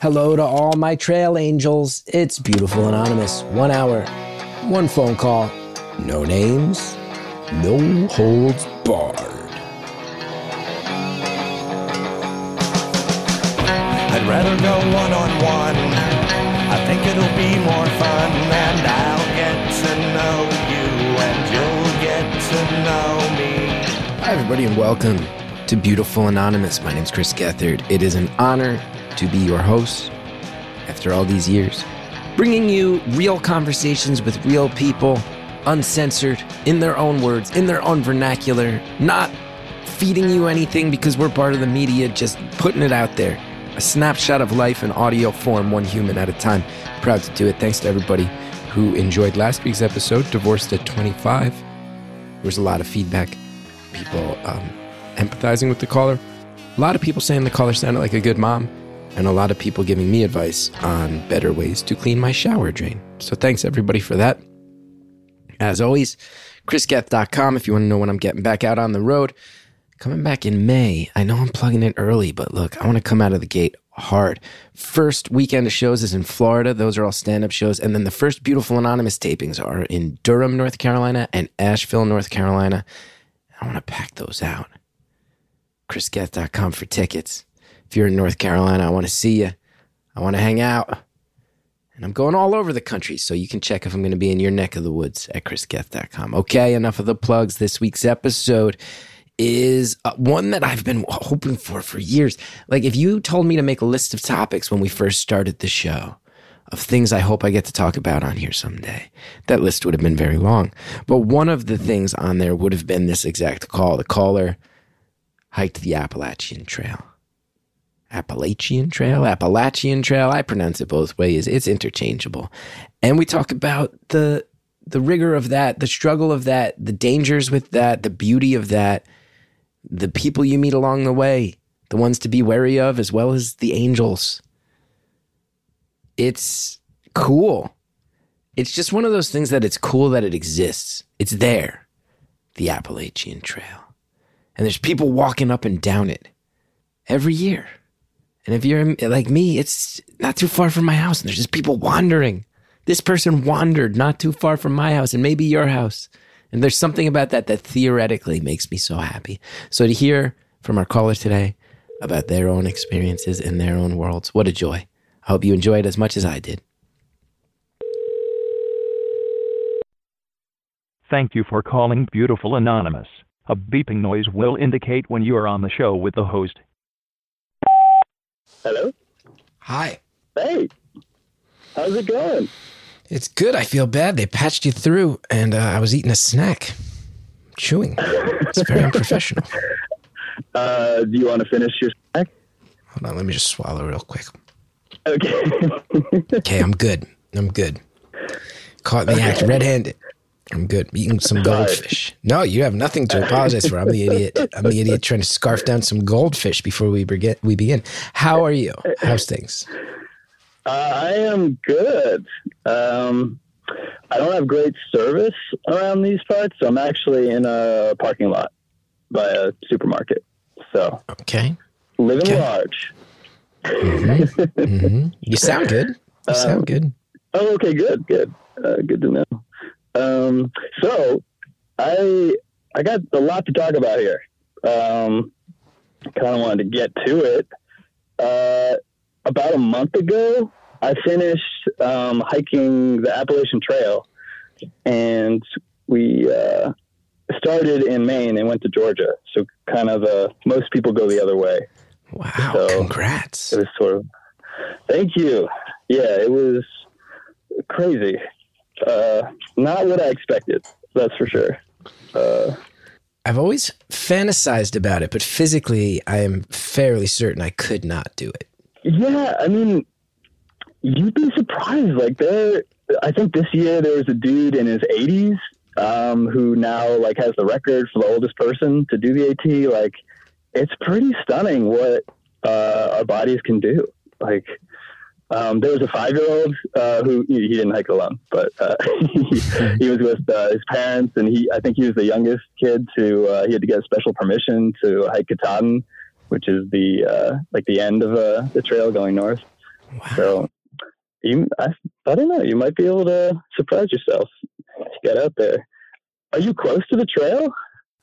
Hello to all my trail angels. It's Beautiful Anonymous. One hour, one phone call, no names, no holds barred. I'd rather go one on one. I think it'll be more fun, and I'll get to know you, and you'll get to know me. Hi, everybody, and welcome to Beautiful Anonymous. My name's Chris Gethard. It is an honor to be your host after all these years, bringing you real conversations with real people, uncensored, in their own words, in their own vernacular, not feeding you anything because we're part of the media, just putting it out there. A snapshot of life in audio form, one human at a time. Proud to do it. Thanks to everybody who enjoyed last week's episode, Divorced at 25. There was a lot of feedback, people um, empathizing with the caller. A lot of people saying the caller sounded like a good mom, and a lot of people giving me advice on better ways to clean my shower drain. So thanks everybody for that. As always, chrisgeth.com if you want to know when I'm getting back out on the road. Coming back in May. I know I'm plugging it early, but look, I want to come out of the gate hard. First weekend of shows is in Florida. Those are all stand up shows. And then the first Beautiful Anonymous tapings are in Durham, North Carolina and Asheville, North Carolina. I want to pack those out. ChrisGeth.com for tickets. If you're in North Carolina, I want to see you. I want to hang out. And I'm going all over the country, so you can check if I'm going to be in your neck of the woods at chrisgeth.com. Okay, enough of the plugs. This week's episode is uh, one that I've been hoping for for years. Like, if you told me to make a list of topics when we first started the show, of things I hope I get to talk about on here someday. That list would have been very long. But one of the things on there would have been this exact call. The caller hiked the Appalachian Trail. Appalachian Trail, Appalachian Trail. I pronounce it both ways. It's interchangeable. And we talk about the the rigor of that, the struggle of that, the dangers with that, the beauty of that, the people you meet along the way, the ones to be wary of as well as the angels. It's cool. It's just one of those things that it's cool that it exists. It's there. The Appalachian Trail. And there's people walking up and down it every year. And if you're like me, it's not too far from my house, and there's just people wandering. This person wandered not too far from my house, and maybe your house. And there's something about that that theoretically makes me so happy. So to hear from our caller today about their own experiences in their own worlds, what a joy. I hope you enjoyed it as much as I did. Thank you for calling Beautiful Anonymous. A beeping noise will indicate when you are on the show with the host. Hello? Hi. Hey. How's it going? It's good. I feel bad. They patched you through, and uh, I was eating a snack, chewing. It's very unprofessional. Uh, do you want to finish your snack? Hold on, let me just swallow real quick. Okay. Okay, I'm good. I'm good. Caught the act red-handed. I'm good. Eating some goldfish. No, you have nothing to apologize for. I'm the idiot. I'm the idiot trying to scarf down some goldfish before we begin. We begin. How are you? How's things? Uh, I am good. Um, I don't have great service around these parts, so I'm actually in a parking lot by a supermarket. So Okay. living Okay. large. hmm You sound good. You sound good. Oh, okay, good, good, uh, good to know. Um, so I I got a lot to talk about here. Um, kind of wanted to get to it. Uh, about a month ago, I finished um, hiking the Appalachian Trail, and we uh, started in Maine and went to Georgia. So kind of uh, most people go the other way. Wow. So- Congrats. It was sort of. Thank you. Yeah, it was crazy. Uh, not what I expected. That's for sure. Uh, I've always fantasized about it, but physically, I am fairly certain I could not do it. yeah, I mean, you'd be surprised. Like there, I think this year there was a dude in his 80s um, who now like has the record for the oldest person to do the AT. Like, it's pretty stunning what uh, our bodies can do. Like, um, there was a five year old uh, who he, he didn't hike alone, but uh, he, he was with uh, his parents, and he I think he was the youngest kid to uh, he had to get special permission to hike Katahdin, which is the uh, like the end of uh, the trail going north. So you, I, I don't know. You might be able to surprise yourself. you Get out there. Are you close to the trail?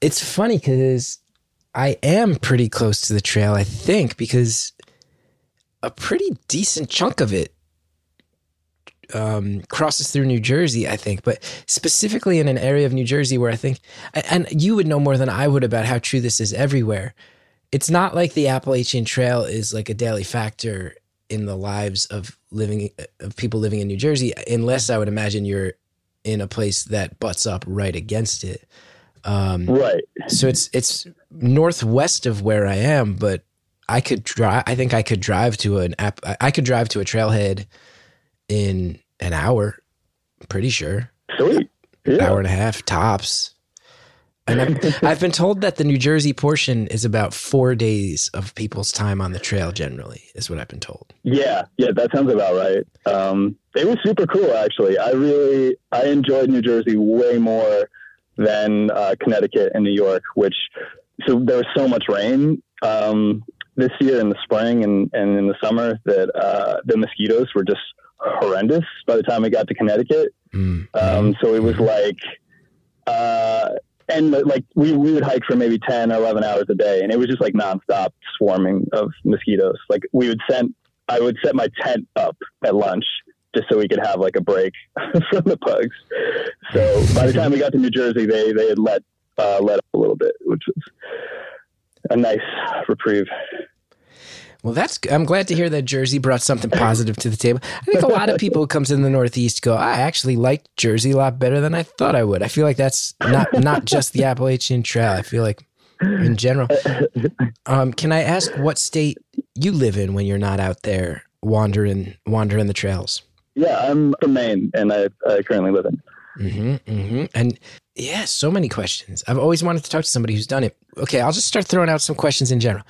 It's funny because I am pretty close to the trail, I think, because a pretty decent chunk of it um, crosses through New Jersey, I think, but specifically in an area of New Jersey where I think, and you would know more than I would about how true this is everywhere. It's not like the Appalachian Trail is like a daily factor in the lives of living of people living in New Jersey, unless I would imagine you're in a place that butts up right against it. Um, Right. so it's it's northwest of where I am, but I could drive. I think I could drive to an app. I- could drive to a trailhead in an hour. Pretty sure, Sweet. Yeah. hour and a half tops. And I've, I've been told that the New Jersey portion is about four days of people's time on the trail. Generally, is what I've been told. Yeah, yeah, that sounds about right. Um, it was super cool, actually. I really, I enjoyed New Jersey way more than uh, Connecticut and New York, which, so there was so much rain um, this year in the spring and, and in the summer that uh, the mosquitoes were just horrendous by the time we got to Connecticut. Mm. Um, so it was like, uh, and like we, we would hike for maybe 10 or 11 hours a day and it was just like nonstop swarming of mosquitoes. Like we would send, I would set my tent up at lunch just so we could have like a break from the bugs. So by the time we got to New Jersey, they, they had let, uh, let up a little bit, which was a nice reprieve. Well, that's. I'm glad to hear that Jersey brought something positive to the table. I think a lot of people who comes in the Northeast go, I actually like Jersey a lot better than I thought I would. I feel like that's not not just the Appalachian Trail. I feel like in general. Um, can I ask what state you live in when you're not out there wandering wandering the trails? Yeah, I'm from Maine and I, I currently live in. Hmm hmm And yeah, so many questions. I've always wanted to talk to somebody who's done it. Okay, I'll just start throwing out some questions in general.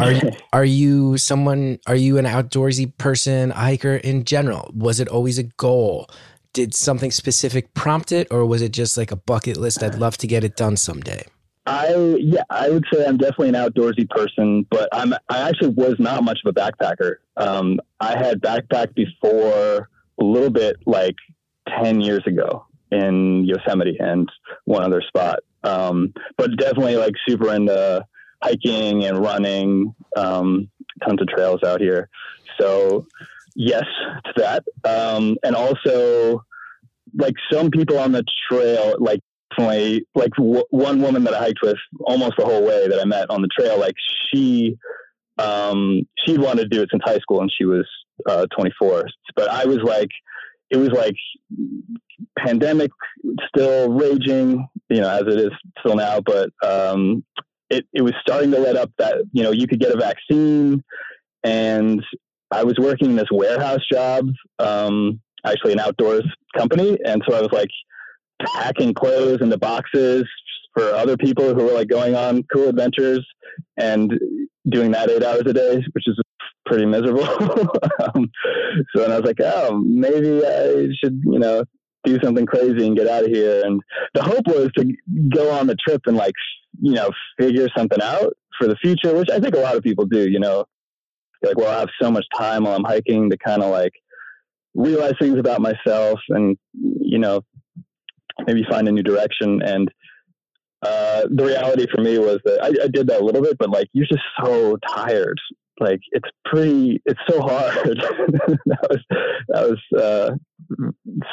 Are you, are you someone? Are you an outdoorsy person, a hiker in general? Was it always a goal? Did something specific prompt it, or was it just like a bucket list? I'd love to get it done someday. I yeah, I would say I'm definitely an outdoorsy person, but I'm I actually was not much of a backpacker. Um, I had backpacked before a little bit like ten years ago in Yosemite and one other spot, um, but definitely like super into hiking and running. Um, tons of trails out here, so yes to that, um, and also like some people on the trail like definitely like w- one woman that I hiked with almost the whole way that I met on the trail. Like she, um, she wanted to do it since high school and she was uh, 24. But I was like, it was like pandemic still raging, you know, as it is still now. But um, it it was starting to let up that you know you could get a vaccine, and I was working this warehouse job, um, actually an outdoors company, and so I was like packing clothes into boxes for other people who were like going on cool adventures and doing that eight hours a day, which is pretty miserable. um, so then I was like, oh, maybe I should, you know, do something crazy and get out of here. And the hope was to go on the trip and like, you know, figure something out for the future, which I think a lot of people do, you know, like, well, I have so much time while I'm hiking to kind of like realize things about myself and, you know, maybe find a new direction. And uh, the reality for me was that I, I did that a little bit, but like you're just so tired. Like it's pretty, it's so hard. that was that was uh,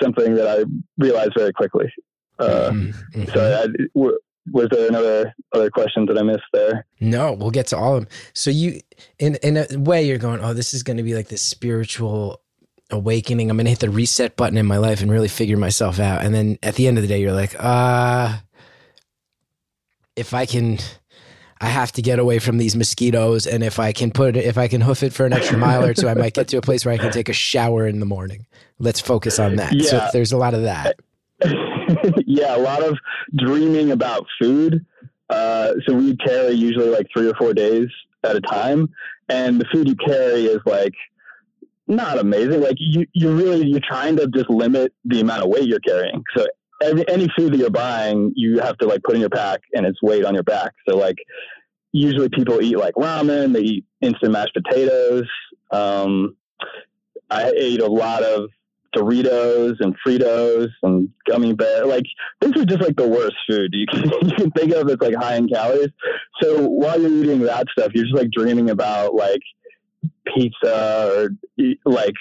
something that I realized very quickly. Uh, Mhm, mhm. So, I, w- was there another other question that I missed there? No, we'll get to all of them. So you, in in a way, you're going, oh, this is going to be like this spiritual awakening. I'm going to hit the reset button in my life and really figure myself out. And then at the end of the day, you're like, uh, if I can, I have to get away from these mosquitoes. And if I can put it, if I can hoof it for an extra mile or two, I might get to a place where I can take a shower in the morning. Let's focus on that. So Yeah. there's a lot of that. yeah, a lot of dreaming about food. Uh, so we carry usually like three or four days at a time, and the food you carry is like not amazing. Like you, you really you're trying to just limit the amount of weight you're carrying. So any food that you're buying, you have to like put in your pack, and it's weight on your back. So like usually people eat like ramen, they eat instant mashed potatoes. Um, I ate a lot of Doritos and Fritos and gummy bear. Like this is just like the worst food you can you can think of It's like high in calories. So while you're eating that stuff, you're just like dreaming about like pizza or like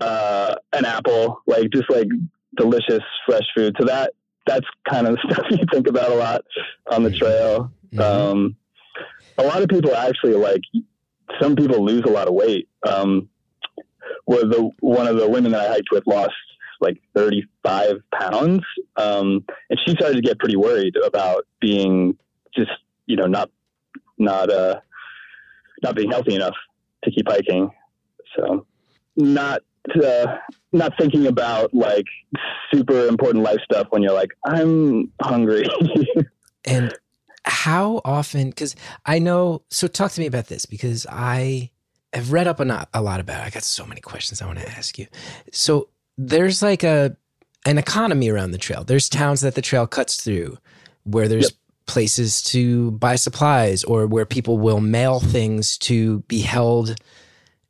uh, an apple, like just like delicious fresh food. So that that's kind of the stuff you think about a lot on the trail. Mhm. Um, a lot of people actually like some people lose a lot of weight. Um, where the one of the women that I hiked with lost like 35 pounds, um, and she started to get pretty worried about being just you know not not uh not being healthy enough to keep hiking. So not uh, not thinking about like super important life stuff when you're like I'm hungry. And how often? Because I know. So talk to me about this because I have read up a lot, a lot about. It. I got so many questions I want to ask you. So there's like a an economy around the trail. There's towns that the trail cuts through, where there's Yep. places to buy supplies or where people will mail things to be held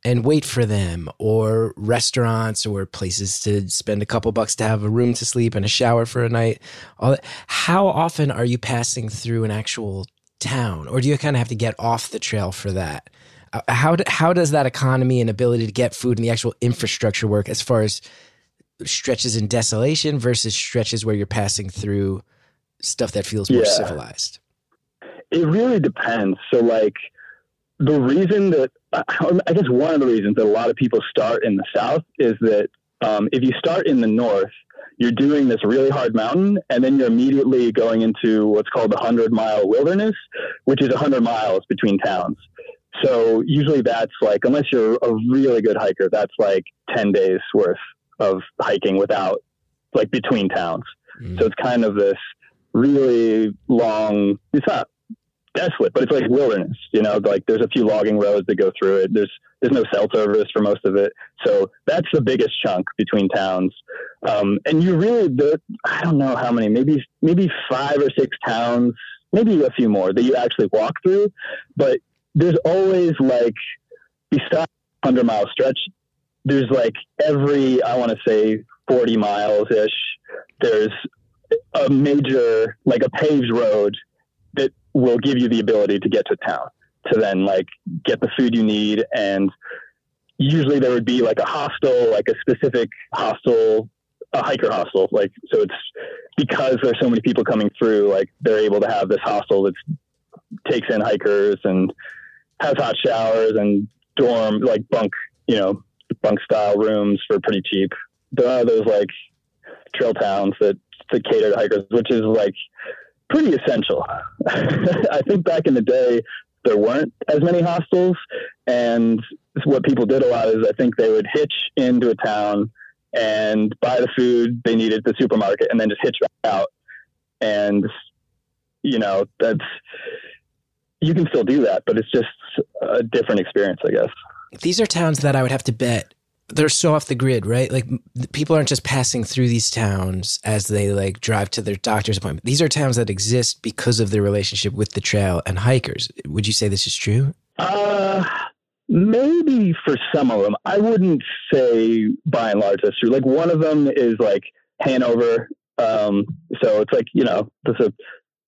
and wait for them, or restaurants or places to spend a couple bucks to have a room to sleep and a shower for a night. All that. How often are you passing through an actual town, or do you kind of have to get off the trail for that? Uh, How do, how does that economy and ability to get food and the actual infrastructure work as far as stretches in desolation versus stretches where you're passing through stuff that feels more Yeah. civilized? It really depends. So, like, the reason that I guess one of the reasons that a lot of people start in the south is that um, if you start in the north, you're doing this really hard mountain, and then you're immediately going into what's called the hundred mile wilderness, which is hundred miles between towns. So usually that's like, unless you're a really good hiker, that's like ten days worth of hiking without like between towns. Mm. So it's kind of this really long. It's not desolate, but it's like wilderness. You know, like there's a few logging roads that go through it. There's there's no cell service for most of it, so that's the biggest chunk between towns. Um, and you really, the, I don't know how many, maybe maybe five or six towns, maybe a few more that you actually walk through, but there's always like besides hundred mile stretch, there's like every I want to say forty miles ish. There's a major like a paved road that will give you the ability to get to town to then like get the food you need. And usually there would be like a hostel like a specific hostel a hiker hostel. Like so it's because there's so many people coming through like they're able to have this hostel that takes in hikers and has hot showers and dorm like bunk you know bunk style rooms for pretty cheap. There are those like trail towns that to cater to hikers which is like pretty essential. I think back in the day, there weren't as many hostels. And what people did a lot is I think they would hitch into a town and buy the food they needed at the supermarket and then just hitch out. And, you know, that's, you can still do that, but it's just a different experience, I guess. These are towns that I would have to bet they're so off the grid, right? Like people aren't just passing through these towns as they like drive to their doctor's appointment. These are towns that exist because of their relationship with the trail and hikers. Would you say this is true? Uh, maybe for some of them. I wouldn't say by and large that's true. Like one of them is like Hanover. Um, so it's like, you know, that's a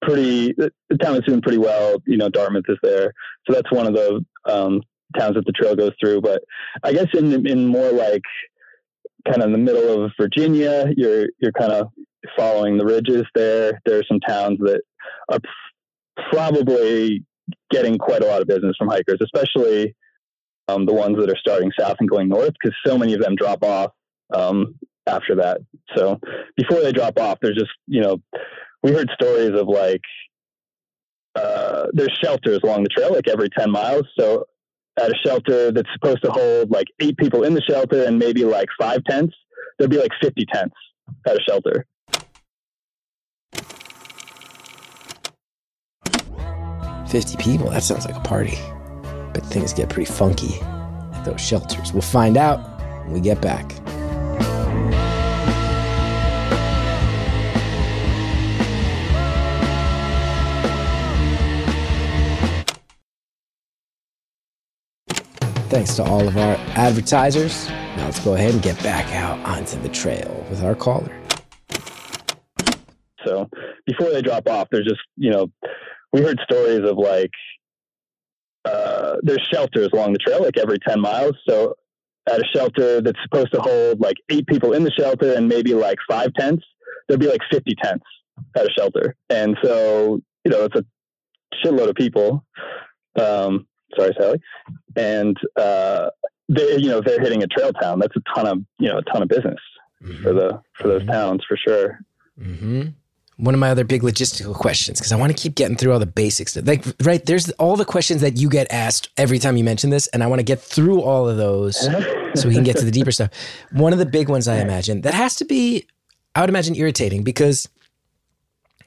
pretty, the town is doing pretty well. You know, Dartmouth is there. So that's one of the, um, towns that the trail goes through. But I guess in, in more like kind of in the middle of Virginia, you're, you're kind of following the ridges there. There are some towns that are probably getting quite a lot of business from hikers, especially um, the ones that are starting south and going north, because so many of them drop off um, after that. So before they drop off, there's just you know, we heard stories of like uh, there's shelters along the trail, like every ten miles. So at a shelter that's supposed to hold like eight people in the shelter and maybe like five tents, there'd be like fifty tents at a shelter. Fifty people. That sounds like a party, but things get pretty funky at those shelters. We'll find out when we get back. Thanks to all of our advertisers Now let's go ahead and get back out onto the trail with our caller. So before they drop off, there's just, you know, we heard stories of like, uh, there's shelters along the trail, like every 10 miles. So at a shelter that's supposed to hold like eight people in the shelter and maybe like five tents, there'd be like 50 tents at a shelter. And so, you know, it's a shitload of people. Um, sorry, Sally. And, uh, they, you know, they're hitting a trail town. That's a ton of, you know, a ton of business Mm-hmm. for the, for those towns for sure. hmm One of my other big logistical questions, because I want to keep getting through all the basics. Like, right, there's all the questions that you get asked every time you mention this, and I want to get through all of those so we can get to the deeper stuff. One of the big ones I imagine that has to be, I would imagine, irritating because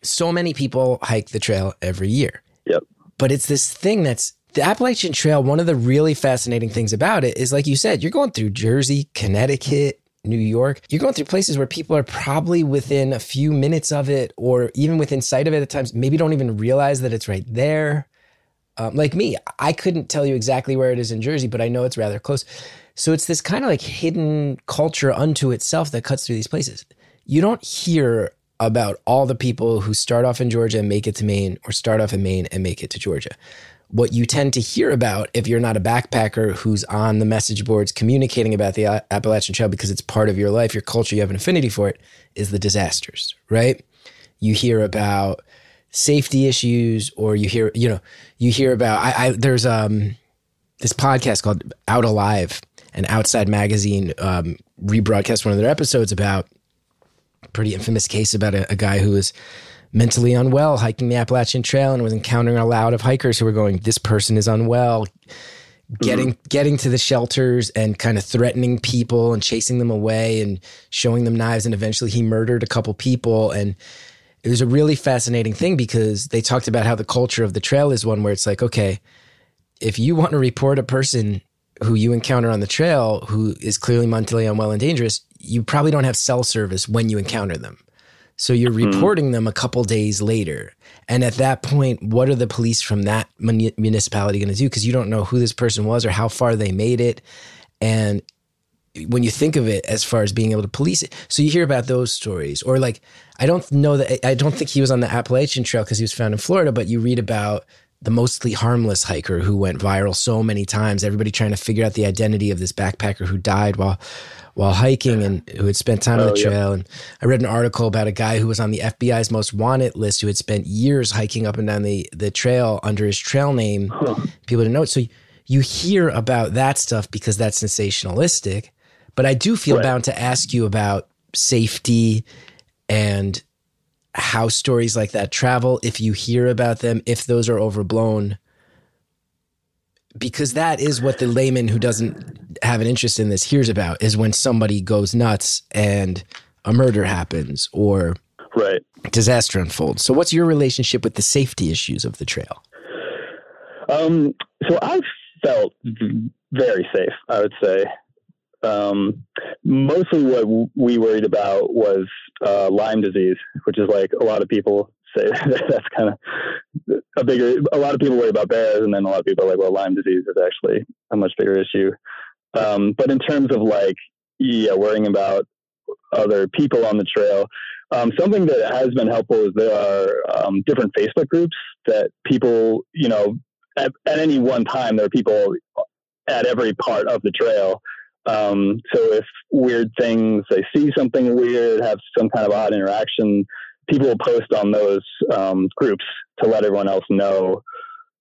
so many people hike the trail every year. Yep. But it's this thing that's the Appalachian Trail. One of the really fascinating things about it is, like you said, you're going through Jersey, Connecticut, New York. You're going through places where people are probably within a few minutes of it or even within sight of it at times, maybe don't even realize that it's right there. Um, like me, I couldn't tell you exactly where it is in Jersey, but I know it's rather close. So it's this kind of like hidden culture unto itself that cuts through these places. You don't hear about all the people who start off in Georgia and make it to Maine or start off in Maine and make it to Georgia. What you tend to hear about if you're not a backpacker who's on the message boards communicating about the Appalachian Trail because it's part of your life, your culture, you have an affinity for it, is the disasters, right? You hear about safety issues or you hear, you know, you hear about I, I there's um this podcast called Out Alive, and Outside Magazine um, rebroadcast one of their episodes about a pretty infamous case about a, a guy who was mentally unwell hiking the Appalachian Trail and was encountering a lot of hikers who were going, "This person is unwell." Getting mm-hmm. getting to the shelters and kind of threatening people and chasing them away and showing them knives and eventually he murdered a couple people and it was a really fascinating thing because they talked about how the culture of the trail is one where it's like okay if you want to report a person who you encounter on the trail who is clearly mentally unwell and dangerous, you probably don't have cell service when you encounter them. So you're mm-hmm. reporting them a couple days later. And at that point, what are the police from that muni- municipality going to do? Because you don't know who this person was or how far they made it. And when you think of it as far as being able to police it, so you hear about those stories. Or like, I don't know that, I don't think he was on the Appalachian Trail because he was found in Florida, but you read about the mostly harmless hiker who went viral so many times. Everybody trying to figure out the identity of this backpacker who died while while hiking and who had spent time on Oh, the yeah. trail. And I read an article about a guy who was on the FBI's most wanted list who had spent years hiking up and down the the trail under his trail name. People didn't know it. So you hear about that stuff because that's sensationalistic. But I do feel Right. bound to ask you about safety and how stories like that travel, if you hear about them, if those are overblown. Because that is what the layman who doesn't have an interest in this hears about is when somebody goes nuts and a murder happens or Right. disaster unfolds. So, what's your relationship with the safety issues of the trail? Um, so I felt very safe, I would say. Um, mostly what w- we worried about was uh, Lyme disease, which is like a lot of people say that's kind of a bigger, a lot of people worry about bears, and then a lot of people are like, well, Lyme disease is actually a much bigger issue. Um, but in terms of like, yeah, worrying about other people on the trail, um, something that has been helpful is there are um, different Facebook groups that people, you know, at, at any one time, there are people at every part of the trail. Um, so if weird things, they see something weird, have some kind of odd interaction, people will post on those um, groups to let everyone else know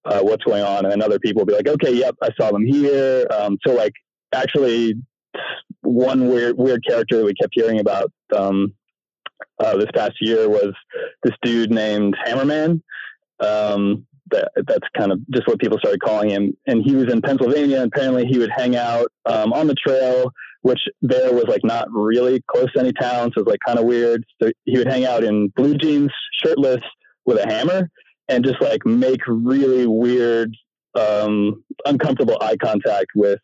uh, what's going on. And then other people will be like, okay, yep, I saw them here. Um, so like actually one weird, weird character that we kept hearing about um, uh, this past year was this dude named Hammerman. Um, that, that's kind of just what people started calling him. And he was in Pennsylvania. And apparently, he would hang out um, on the trail, which there was like not really close to any town, so it was like kind of weird. So he would hang out in blue jeans, shirtless, with a hammer, and just like make really weird, um, uncomfortable eye contact with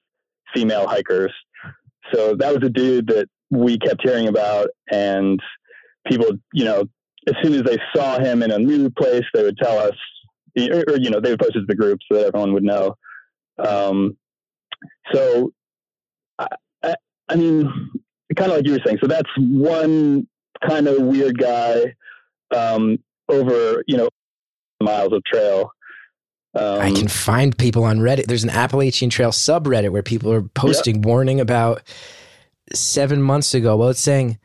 female hikers. So that was a dude that we kept hearing about, and people, you know, as soon as they saw him in a new place, they would tell us, or, or, you know, they would post it to the group so that everyone would know. Um, so I, I, I mean, kind of like you were saying. So that's one kind of weird guy um, over, you know, miles of trail. Um, I can find people on Reddit. There's an Appalachian Trail subreddit where people are posting warning about seven months ago. Well, it's saying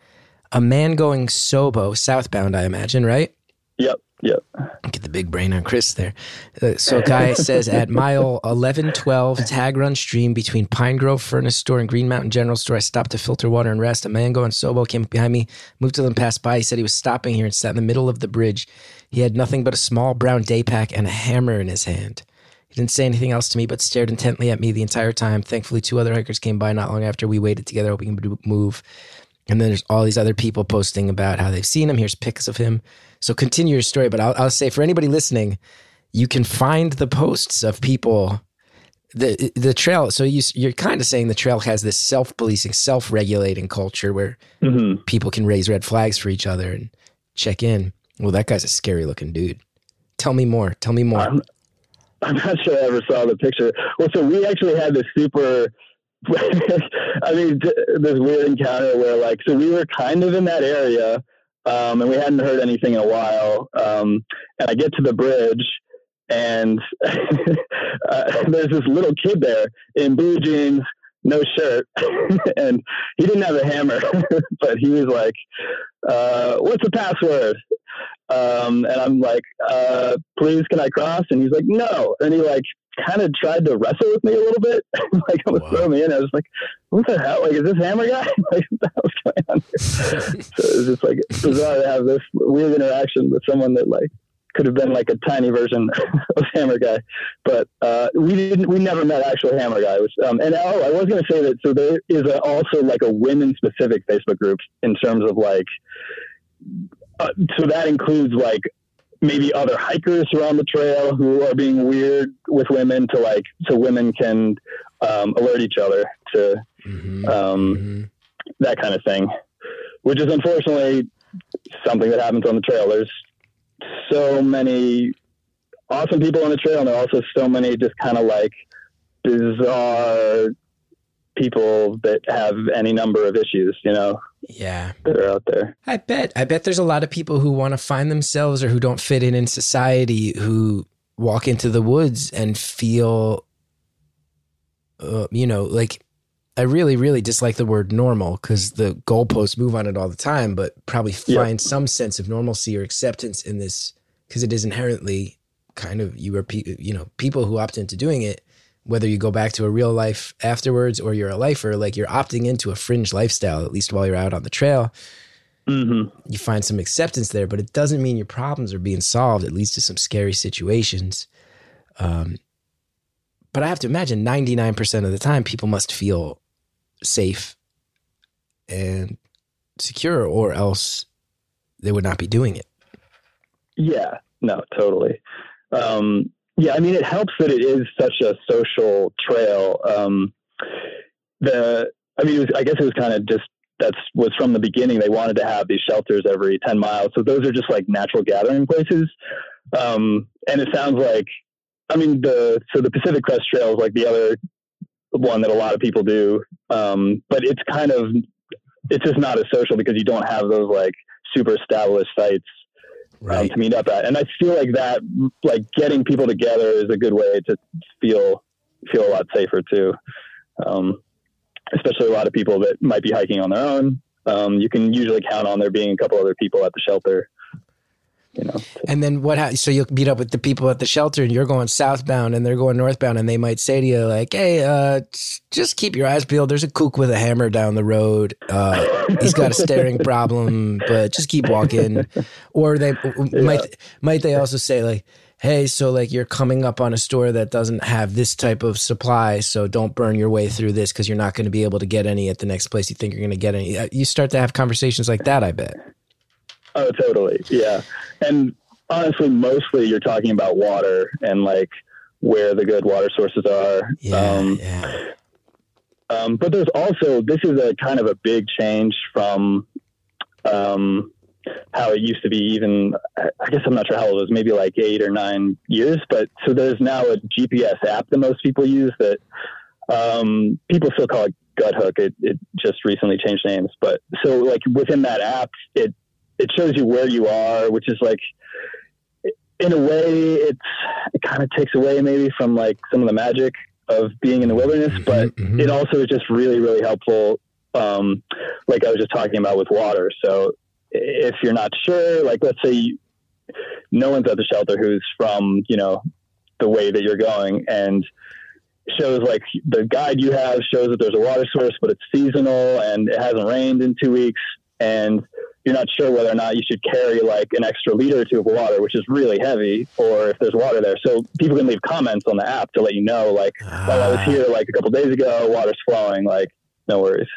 a man going Sobo southbound. I imagine, right? Yep. Yep. Get the big brain on Chris there. Uh, so, guy says at mile 1112, Tagg Run stream between Pine Grove Furnace Store and Green Mountain General Store, I stopped to filter water and rest. A man going Sobo came behind me, moved to them, passed by. He said he was stopping here and sat in the middle of the bridge. He had nothing but a small brown day pack and a hammer in his hand. He didn't say anything else to me, but stared intently at me the entire time. Thankfully, two other hikers came by not long after we waited together, hoping to move. And then there's all these other people posting about how they've seen him. Here's pics of him. So continue your story, but I'll, I'll say for anybody listening, you can find the posts of people. The the trail. So you you're kind of saying the trail has this self policing, self regulating culture where Mhm. people can raise red flags for each other and check in. Well, that guy's a scary looking dude. Tell me more. Tell me more. I'm, I'm not sure I ever saw the picture. Well, so we actually had this super. I mean, this weird encounter where, like, so we were kind of in that area, um, and we hadn't heard anything in a while. Um, and I get to the bridge, and uh, there's this little kid there in blue jeans, no shirt, and he didn't have a hammer, but he was like, uh, "What's the password?" Um, and I'm like, uh, please, can I cross? And he's like, no. And he like kind of tried to wrestle with me a little bit, like Wow. throw me in. I was like, what the hell? Like, is this Hammer guy? like, what the hell's going on here? so it was just like bizarre to have this weird interaction with someone that like could have been like a tiny version of Hammer guy, but uh, we didn't. We never met actual Hammer guy. Um, and oh, I was going to say that. So there is a, also like a women specific Facebook group in terms of like so that includes like maybe other hikers around the trail who are being weird with women to like so women can um, alert each other to Mhm. um, Mhm. that kind of thing, which is unfortunately something that happens on the trail. There's so many awesome people on the trail, and there are also so many just kind of like bizarre people that have any number of issues, you know, Yeah. that are out there. I bet. I bet there's a lot of people who want to find themselves or who don't fit in in society who walk into the woods and feel, uh, you know, like I really, really dislike the word normal because the goalposts move on it all the time, but probably find some sense of normalcy or acceptance in this because it is inherently kind of you are, pe- you know, people who opt into doing it. Whether you go back to a real life afterwards or you're a lifer, like you're opting into a fringe lifestyle, at least while you're out on the trail Mm-hmm. you find some acceptance there, but it doesn't mean your problems are being solved. It leads to some scary situations. Um, but I have to imagine 99% of the time, people must feel safe and secure, or else they would not be doing it. Yeah, no, totally. Um, yeah, I mean, it helps that it is such a social trail. Um, the, I mean, was, I guess it was kind of just that's was from the beginning. They wanted to have these shelters every ten miles, so those are just like natural gathering places. Um, and it sounds like, I mean, the so the Pacific Crest Trail is like the other one that a lot of people do, um, but it's kind of it's just not as social because you don't have those like super established sites um, to meet up at. And I feel like that, like getting people together is a good way to feel feel a lot safer too. Um, especially a lot of people that might be hiking on their own. Um, you can usually count on there being a couple other people at the shelter. You know, And then what? Ha- so you'll meet up with the people at the shelter, and you're going southbound, and they're going northbound, and they might say to you like, "Hey, uh, just keep your eyes peeled. There's a kook with a hammer down the road. Uh, he's got a staring problem, but just keep walking." Or they might might they also say like, "Hey, so like you're coming up on a store that doesn't have this type of supply, so don't burn your way through this because you're not going to be able to get any at the next place you think you're going to get any." Uh, You start to have conversations like that. I bet. Oh, totally. Yeah. And honestly, mostly you're talking about water and like where the good water sources are. Yeah, Um, yeah. Um, but there's also this is a kind of a big change from um, how it used to be. Even I guess I'm not sure how old it was, maybe like eight or nine years. But so there's now a GPS app that most people use that um, people still call it Guthook. It, it just recently changed names, but so like within that app, it it shows you where you are, which is like in a way, it's it kind of takes away maybe from like some of the magic of being in the wilderness, Mhm, but mhm. it also is just really really helpful. Um, like I was just talking about with water. So if you're not sure, like let's say you, no one's at the shelter who's from you know the way that you're going and shows like the guide you have shows that there's a water source but it's seasonal and it hasn't rained in two weeks and you're not sure whether or not you should carry like an extra liter or two of water which is really heavy or if there's water there so people can leave comments on the app to let you know like oh i was Ah. here like a couple days ago water's flowing like no worries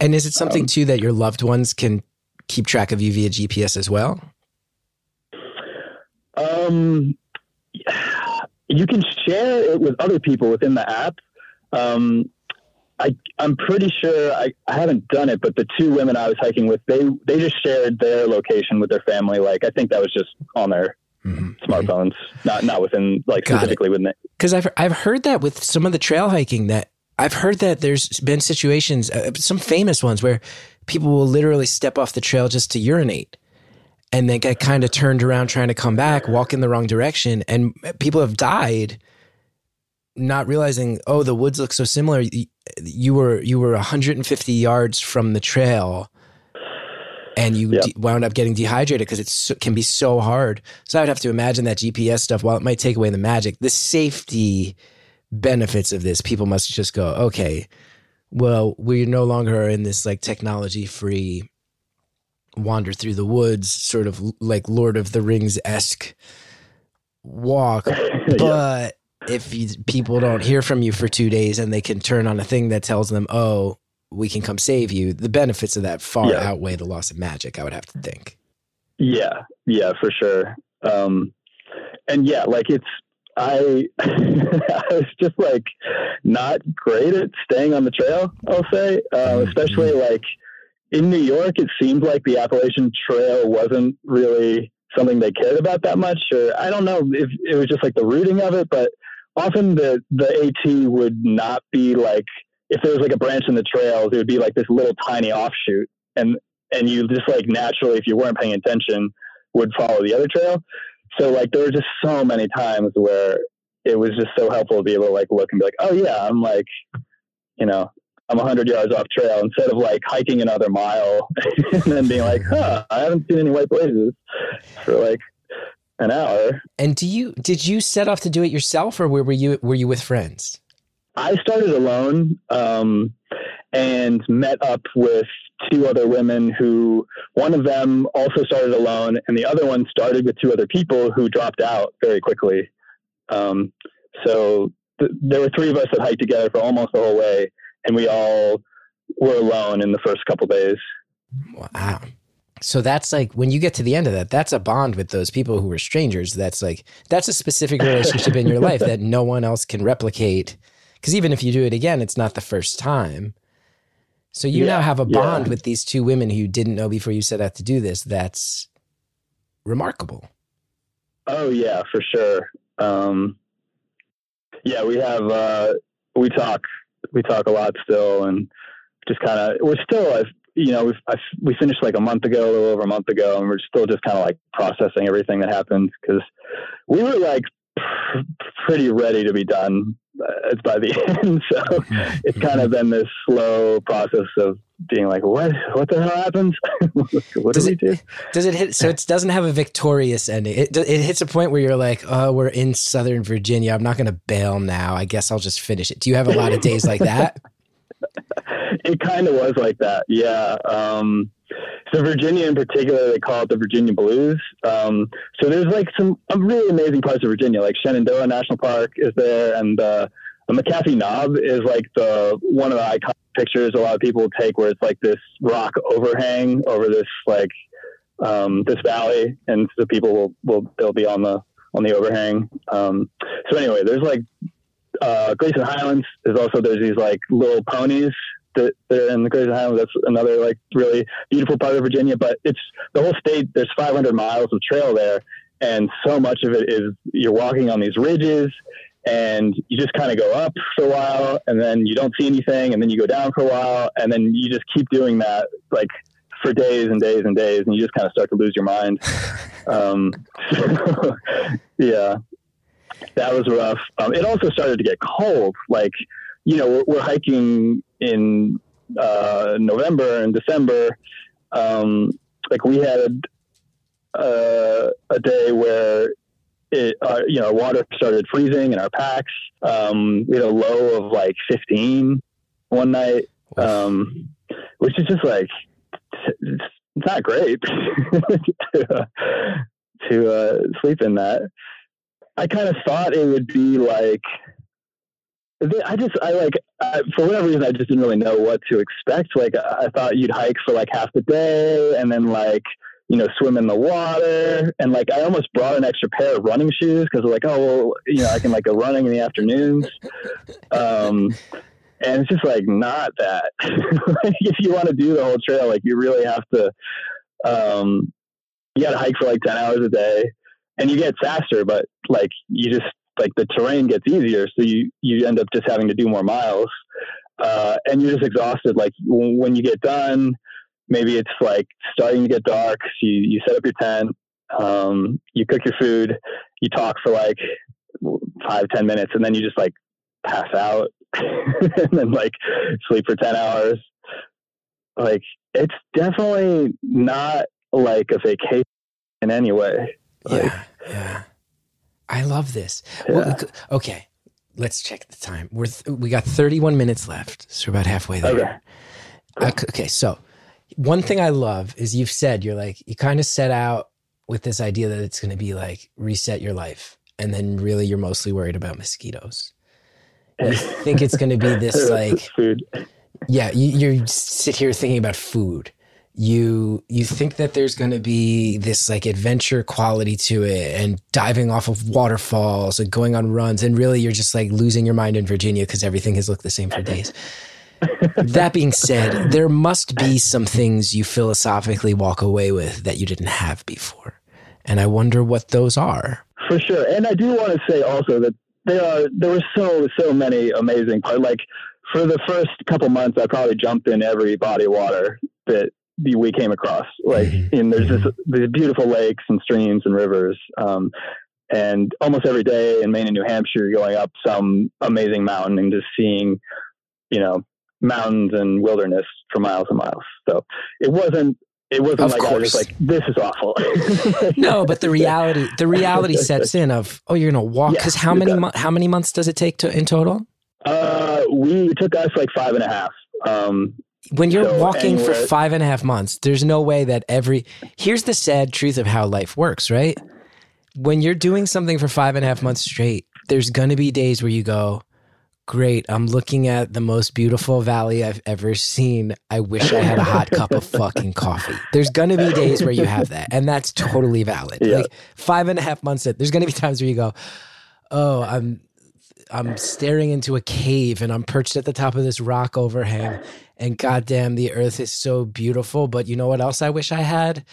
And is it something Um, too that your loved ones can keep track of you via GPS as well? Um, you can share it with other people within the app. Um, I, I'm pretty sure I, I haven't done it, but the two women I was hiking with, they, they just shared their location with their family. Like, I think that was just on their Mhm. smartphones, not, not within like Got it. specifically within it. Because I've I've heard that with some of the trail hiking that I've heard that there's been situations, uh, some famous ones where people will literally step off the trail just to urinate, and then get kind of turned around trying to come back, walk in the wrong direction, and people have died, not realizing oh the woods look so similar. You, were you were 150 yards from the trail. And you de- wound up getting dehydrated because it so, can be so hard. So I would have to imagine that GPS stuff, while it might take away the magic, the safety benefits of this, people must just go, okay, well, we're no longer are in this like technology free wander through the woods, sort of like Lord of the Rings esque walk. But if you, people don't hear from you for two days and they can turn on a thing that tells them, oh, we can come save you, the benefits of that far Yeah. outweigh the loss of magic, I would have to think. Yeah, yeah, for sure. Um, and yeah, like it's I I was just like not great at staying on the trail. I'll say, uh, especially like in New York, it seemed like the Appalachian Trail wasn't really something they cared about that much, or I don't know if it was just like the routing of it, but often the the AT would not be like if there was like a branch in the trails, it would be like this little tiny offshoot, and and you just like naturally, if you weren't paying attention, would follow the other trail. So like there were just so many times where it was just so helpful to be able to like look and be like, oh yeah, I'm like, you know, I'm a 100 yards off trail instead of like hiking another mile and then being like, huh, I haven't seen any white blazes for like an hour. And do you did you set off to do it yourself, or were were you were you with friends? I started alone um, and met up with two other women who one of them also started alone and the other one started with two other people who dropped out very quickly. Um, so th- there were three of us that hiked together for almost the whole way and we all were alone in the first couple days. Wow. So that's like when you get to the end of that, that's a bond with those people who were strangers. That's like that's a specific relationship in your life that no one else can replicate. Because even if you do it again, it's not the first time. So you now have a yeah. bond with these two women who you didn't know before you set out to do this. That's remarkable. Oh yeah, for sure. Um, yeah, we have uh, we talk we talk a lot still, and just kind of we're still you know we've, I, we finished like a month ago, a little over a month ago, and we're still just kind of like processing everything that happened because we were like pr- pretty ready to be done uh, by the end. So it's kind of been this slow process of being like, what what the hell happens? what Does do we it- do? Does it hit? So it doesn't have a victorious ending. It it hits a point where you're like, oh, we're in Southern Virginia. I'm not going to bail now. I guess I'll just finish it. Do you have a lot of days like that? It kind of was like that. Yeah. Um, so Virginia in particular, they call it the Virginia Blues. Um, so there's like some really amazing parts of Virginia, like Shenandoah National Park is there, and uh, the McAfee Knob is like the one of the iconic pictures a lot of people take, where it's like this rock overhang over this like um, this valley, and the people will will they'll be on the on the overhang. Um, so anyway, there's like uh, Grayson Highlands is also there's these like little ponies that they're in the Grayson Highlands. That's another like really beautiful part of Virginia. But it's the whole state. There's 500 miles of trail there, and so much of it is you're walking on these ridges, and you just kind of go up for a while and then you don't see anything and then you go down for a while and then you just keep doing that like for days and days and days and you just kind of start to lose your mind um, so, yeah that was rough um, it also started to get cold like you know we're, we're hiking in uh, november and december um, like we had uh, a day where it, uh, you know, water started freezing in our packs. Um, we had a low of like 15 one night, um, which is just like, it's not great to, uh, to uh, sleep in that. I kind of thought it would be like, I just, I like, I, for whatever reason, I just didn't really know what to expect. Like, I thought you'd hike for like half the day and then like, you know, swim in the water. And like, I almost brought an extra pair of running shoes because like, oh, well, you know, I can like go running in the afternoons. Um, and it's just like not that. if you want to do the whole trail, like you really have to, um, you got to hike for like 10 hours a day and you get faster, but like you just, like the terrain gets easier. So you, you end up just having to do more miles. Uh, and you're just exhausted. Like when you get done, maybe it's like starting to get dark. So you, you set up your tent, um, you cook your food, you talk for like five, ten minutes, and then you just like pass out and then like sleep for 10 hours. Like it's definitely not like a vacation in any way. Like, yeah, yeah. I love this. Yeah. Well, okay, let's check the time. We're th- we got 31 minutes left, so we're about halfway there. Okay. Okay, okay, so one thing I love is you've said you're like you kind of set out with this idea that it's going to be like reset your life, and then really you're mostly worried about mosquitoes. You think it's going to be this like food. yeah you, you sit here thinking about food you you think that there's going to be this like adventure quality to it and diving off of waterfalls and going on runs and really you're just like losing your mind in virginia because everything has looked the same for days that being said there must be some things you philosophically walk away with that you didn't have before and i wonder what those are For sure. And I do want to say also that there are there were so so many amazing parts. Like for the first couple months, I probably jumped in every body of water that we came across. Like, and there's this these beautiful lakes and streams and rivers. Um, and almost every day in Maine and New Hampshire, you're going up some amazing mountain and just seeing, you know, mountains and wilderness for miles and miles. So it wasn't. It wasn't Of like I was like, this is awful. no but the reality the reality sets in of oh you're going to walk because how many mo- how many months does it take to in total Uh, we it took us like five and a half. Um, when you're walking for five and a half months, there's no way that every. Here's the sad truth of how life works, right? When you're doing something for five and a half months straight, there's going to be days where you go, Great, I'm looking at the most beautiful valley I've ever seen. I wish I had a hot cup of fucking coffee. There's going to be days where you have that, and that's totally valid. Yeah. Like five and a half months in, there's going to be times where you go, Oh, I'm I'm staring into a cave and I'm perched at the top of this rock overhang and goddamn the earth is so beautiful but you know what else I wish I had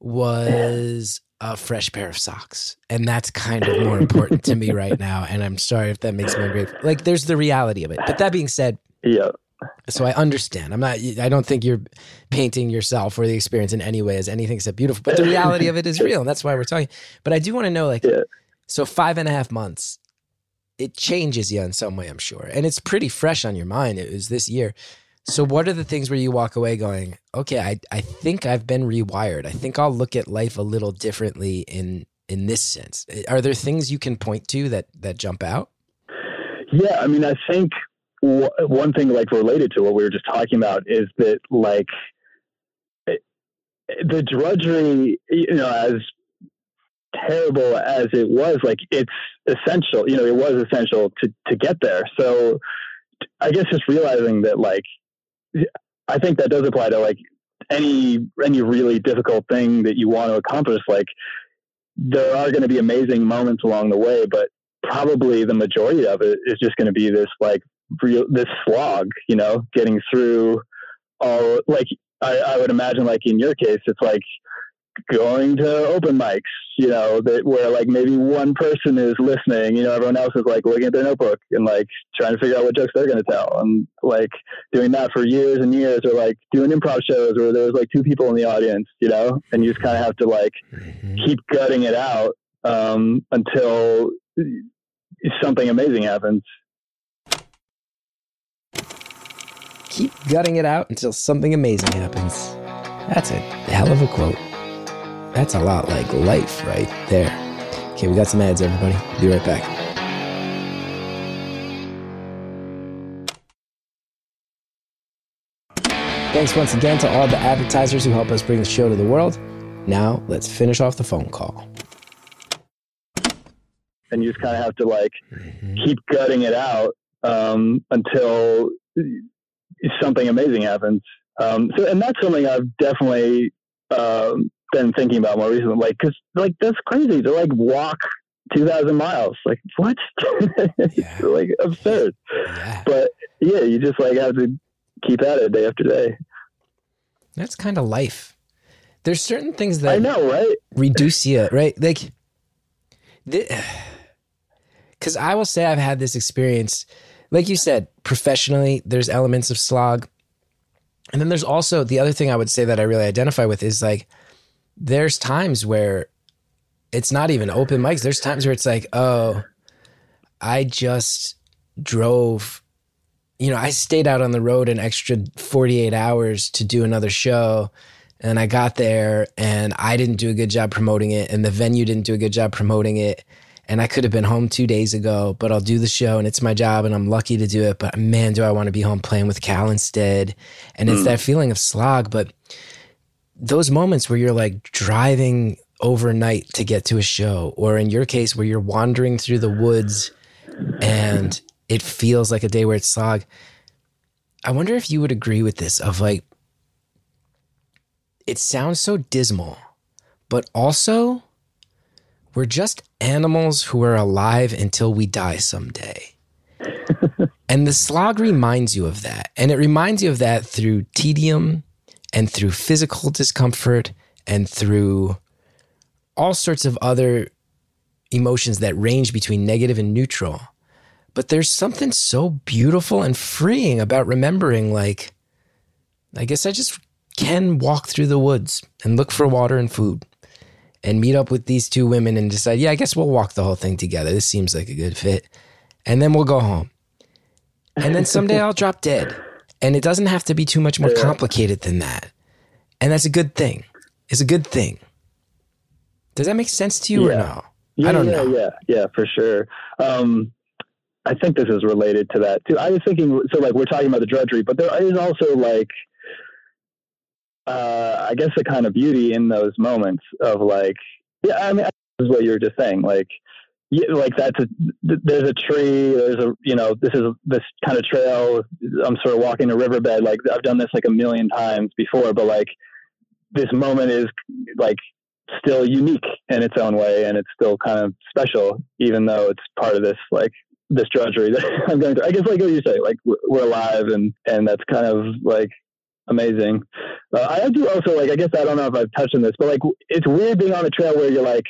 was a fresh pair of socks and that's kind of more important to me right now and I'm sorry if that makes me ungrateful like there's the reality of it but that being said yeah. so I understand I'm not I don't think you're painting yourself or the experience in any way as anything except beautiful but the reality of it is real and that's why we're talking but I do want to know like Yeah. so five and a half months it changes you in some way, I'm sure. And it's pretty fresh on your mind. It was this year. So what are the things where you walk away going, okay, I, I think I've been rewired. I think I'll look at life a little differently in in this sense. Eh, are there things you can point to that that jump out? Yeah, I mean, I think w- one thing like related to what we were just talking about is that like it- the drudgery, you know, as terrible as it was, like it's essential. You know, it was essential to to get there. So I guess just realizing that, like, I think that does apply to like any any really difficult thing that you want to accomplish. Like, there are going to be amazing moments along the way, but probably the majority of it is just going to be this like real this slog you know getting through all like I, I would imagine like in your case it's like going to open mics, you know, that where like maybe one person is listening, you know, everyone else is like looking at their notebook and like trying to figure out what jokes they're going to tell. And like doing that for years and years or like doing improv shows where there's like two people in the audience, you know, and you just kind of have to like Mhm. keep gutting it out um, until something amazing happens. Keep gutting it out until something amazing happens. That's a hell of a quote. That's a lot like life right there. Okay, we got some ads, everybody. Be right back. Thanks once again to all the advertisers who help us bring the show to the world. Now, let's finish off the phone call. And you just kind of have to like keep gutting it out um, until something amazing happens. Um, so, and that's something I've definitely um, been thinking about more recently. Like, because like that's crazy to like walk two thousand miles. Like, what? Yeah. like absurd. Yeah. But yeah, you just like have to keep at it day after day. That's kind of life. There's certain things that I know, right? reduce you, right? Like, because I will say I've had this experience, like you said, professionally. There's elements of slog, and then there's also the other thing I would say that I really identify with is like, there's times where it's not even open mics. There's times where it's like, oh, I just drove. You know, I stayed out on the road an extra 48 hours to do another show and I got there and I didn't do a good job promoting it and the venue didn't do a good job promoting it and I could have been home 2 days ago but I'll do the show and it's my job and I'm lucky to do it but man do I want to be home playing with Cal instead and it's hmm. that feeling of slog but those moments where you're like driving overnight to get to a show or in your case where you're wandering through the woods and it feels like a day where it's slog I wonder if you would agree with this of like it sounds so dismal, but also we're just animals who are alive until we die someday. and the slog reminds you of that. And it reminds you of that through tedium and through physical discomfort and through all sorts of other emotions that range between negative and neutral. But there's something so beautiful and freeing about remembering, like, I guess I just can walk through the woods and look for water and food and meet up with these two women and decide, yeah, I guess we'll walk the whole thing together. This seems like a good fit. And then we'll go home. And then someday I'll drop dead. And it doesn't have to be too much more complicated than that. And that's a good thing. It's a good thing. Does that make sense to you or no? Yeah, I don't yeah, know. Yeah, yeah, for sure. Um, I think this is related to that too. I was thinking, so like we're talking about the drudgery, but there is also like, uh, I guess the kind of beauty in those moments of like, yeah, I mean, this is what you were just saying, like, yeah, like that's a, there's a tree, there's a, you know, this is this kind of trail. I'm sort of walking a riverbed. Like I've done this like a million times before, but like this moment is like still unique in its own way and it's still kind of special even though it's part of this like this drudgery that i'm going through i guess like what you say like we're- alive and and that's kind of like amazing uh, i do also like i guess i don't know if i've touched on this but like it's weird being on a trail where you're like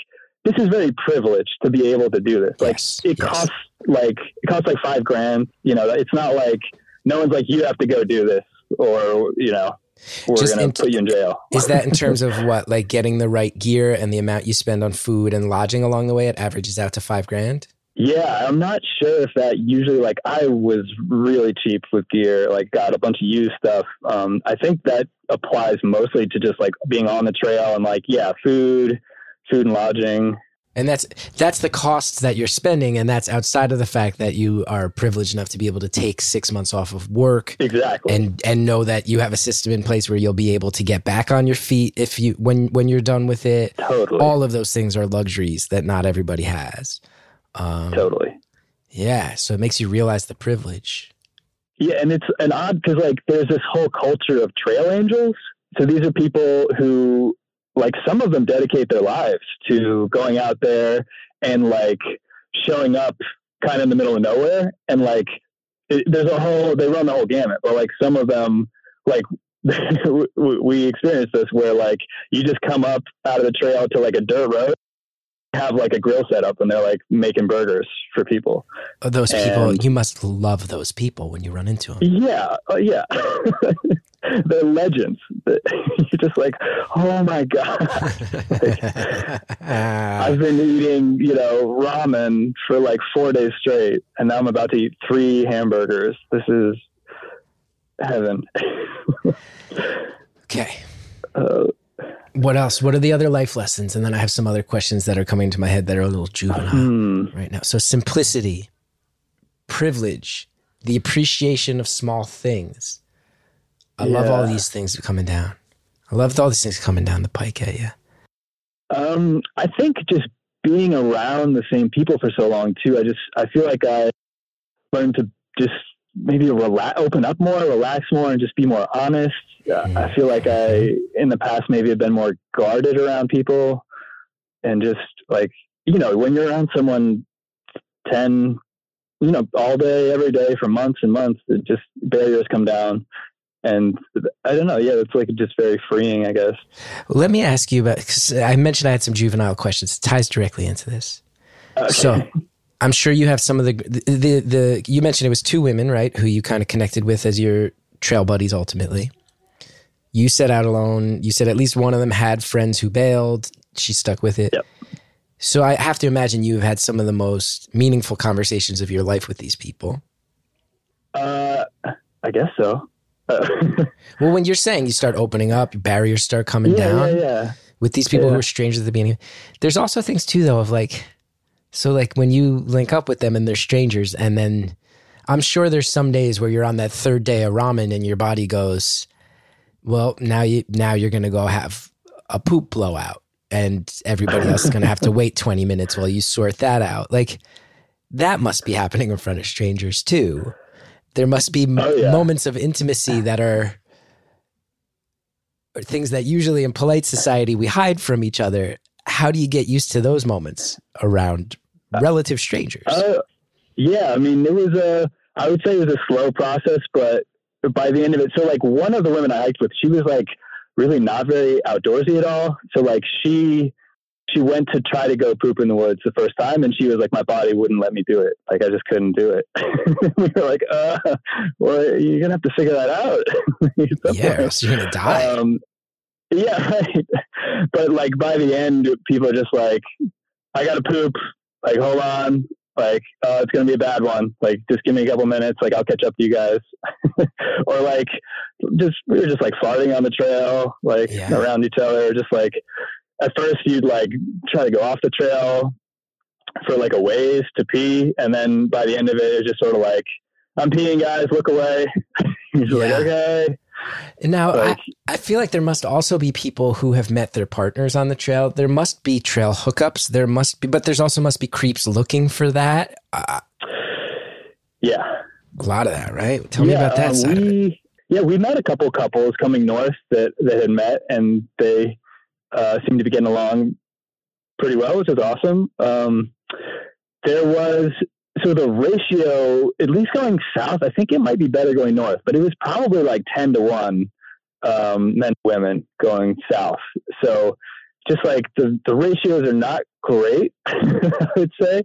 this is very privileged to be able to do this like Yes, it yes. costs like it costs like five grand you know it's not like no one's like you have to go do this or you know we're Just gonna in- put you in jail Is that in terms of what, like getting the right gear and the amount you spend on food and lodging along the way? It averages out to five grand. Yeah, I'm not sure if that usually like I was really cheap with gear, like got a bunch of used stuff. Um, I think that applies mostly to just like being on the trail and like yeah, food, food and lodging. And that's that's the costs that you're spending, and that's outside of the fact that you are privileged enough to be able to take six months off of work Exactly. and and know that you have a system in place where you'll be able to get back on your feet if you when when you're done with it. totally. All of those things are luxuries that not everybody has. Um, totally. Yeah, so it makes you realize the privilege. Yeah, and it's an odd because like there's this whole culture of trail angels. So these are people who like some of them dedicate their lives to going out there and like showing up kind of in the middle of nowhere. And like it, there's a whole they run the whole gamut but like some of them like we- experienced this where like you just come up out of the trail to like a dirt road, have like a grill set up, and they're like making burgers for people. Oh, those people, you must love those people when you run into them. Yeah, uh, yeah. They're legends. You're just like, oh my god! I've been eating, you know, ramen for like four days straight, and now I'm about to eat three hamburgers. This is heaven. okay. Uh, What else? What are the other life lessons? And then I have some other questions that are coming to my head that are a little juvenile hmm. right now. So simplicity, privilege, the appreciation of small things. I love all these things coming down. I love all these things coming down the pike at you. Um, I think just being around the same people for so long too. I just I feel like I learned to just maybe relax, open up more, relax more, and just be more honest. Uh, I feel like I in the past maybe have been more guarded around people, and just like you know when you're around someone ten, you know all day every day for months and months, it just barriers come down. And I don't know. Yeah, it's like just very freeing, I guess. Let me ask you about, because I mentioned I had some juvenile questions. It ties directly into this. Okay. So I'm sure you have some of the, the, the, the you mentioned it was two women, right? Who you kind of connected with as your trail buddies ultimately. You set out alone. You said at least one of them had friends who bailed. She stuck with it. Yep. So I have to imagine you've had some of the most meaningful conversations of your life with these people. Uh, I guess so. Uh, Well, when you're saying you start opening up, barriers start coming yeah, down yeah, yeah. with these people who are strangers at the beginning. There's also things too, though, of like, so like when you link up with them and they're strangers, and then I'm sure there's some days where you're on that third day of ramen and your body goes, well, now you now you're gonna go have a poop blowout, and everybody else is gonna have to wait 20 minutes while you sort that out. Like that must be happening in front of strangers too. There must be m- Oh, yeah. moments of intimacy that are things that usually in polite society we hide from each other. How do you get used to those moments around relative strangers? Uh, yeah, I mean, it was a, I would say it was a slow process, but by the end of it, so like one of the women I hiked with, she was like really not very outdoorsy at all. So like she, she went to try to go poop in the woods the first time and she was like, my body wouldn't let me do it. Like I just couldn't do it. we were like, uh, well, you're going to have to figure that out. Yeah, you're gonna die. Um, yeah, right. But like by the end, people are just like, I got to poop. Like, hold on. Like, uh, it's gonna be a bad one. Like, just give me a couple minutes. Like, I'll catch up to you guys. or like, just we were just like farting on the trail, like Yeah. around each other. Just like at first you'd like try to go off the trail for like a ways to pee, and then by the end of it, it's just sort of like, I'm peeing, guys. Look away. You're Yeah. like, okay. Now Like, I, I feel like there must also be people who have met their partners on the trail. There must be trail hookups. There must be, but there's also must be creeps looking for that. Uh, yeah. a lot of that, right? Tell me about that um, side of it. Yeah, we met a couple couples coming north that, that had met and they uh, seemed to be getting along pretty well, which is awesome. Um, there was, so the ratio, at least going south, I think it might be better going north, but it was probably like 10 to 1 um, men to women going south. So just like the, the ratios are not great, I would say.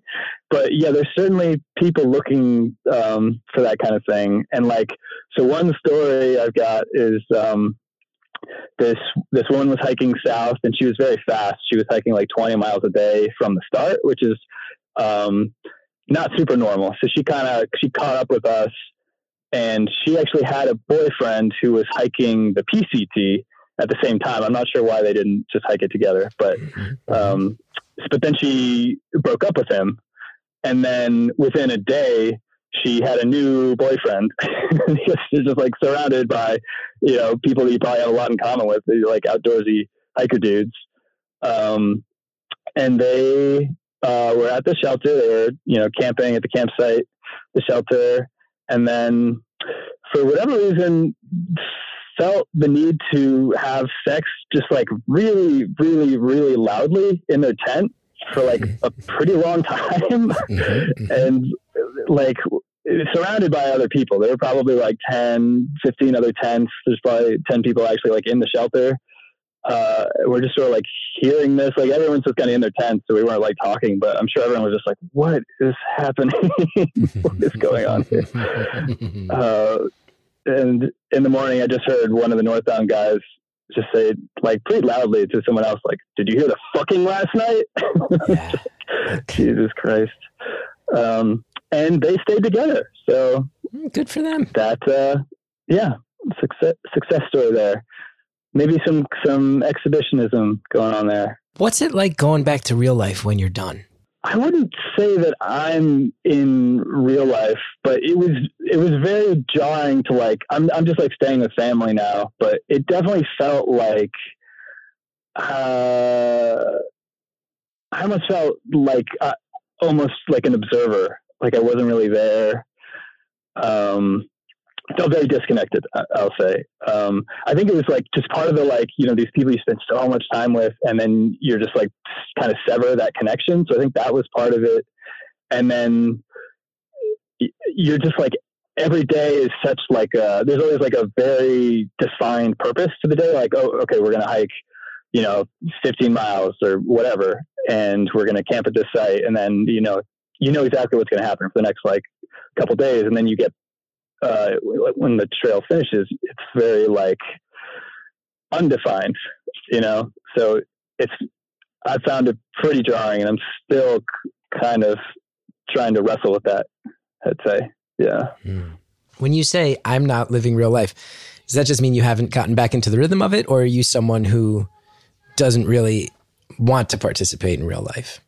But yeah, there's certainly people looking um, for that kind of thing. And like, so one story I've got is um, this this woman was hiking south, and she was very fast. She was hiking like 20 miles a day from the start, which is um, not super normal. So she kind of she caught up with us, and she actually had a boyfriend who was hiking the PCT at the same time. I'm not sure why they didn't just hike it together, but um, but then she broke up with him, and then within a day, she had a new boyfriend. She's just like surrounded by, you know, people that you probably have a lot in common with, like outdoorsy hiker dudes. Um, and they uh, were at the shelter. They were, you know, camping at the campsite, the shelter, and then for whatever reason, felt the need to have sex just like really, really, really loudly in their tent for like a pretty long time. Mhm, mhm. and like surrounded by other people. There were probably like 10, 15 other tents. There's probably 10 people actually like in the shelter. Uh, we're just sort of like hearing this, like everyone's just kind of in their tents. So we weren't like talking, but I'm sure everyone was just like, what is happening? what is going on here? Uh, and in the morning, I just heard one of the northbound guys just say, like, pretty loudly to someone else, like, "Did you hear the fucking last night?" Jesus Christ! Um, and they stayed together, so Good for them. that, uh, yeah, success success story there. Maybe some some exhibitionism going on there. What's it like going back to real life when you're done? I wouldn't say that I'm in real life, but it was it was very jarring to like I'm I'm just like staying with family now, but it definitely felt like uh I almost felt like uh, almost like an observer, like I wasn't really there. Um felt very disconnected, I'll say. Um I think it was like just part of the like, you know, these people you spend so much time with and then you're just like kind of sever that connection. So I think that was part of it. And then you're just like every day is such like a, there's always like a very defined purpose to the day. Like, oh, okay, we're to hike, you know, 15 miles or whatever, and we're to camp at this site. And then, you know, you know exactly what's going to happen for the next like couple days. And then you get, uh, when the trail finishes, it's very like undefined, you know? So it's, I found it pretty jarring and I'm still k- kind of trying to wrestle with that, I'd say. Yeah. When you say I'm not living real life, does that just mean you haven't gotten back into the rhythm of it, or are you someone who doesn't really want to participate in real life?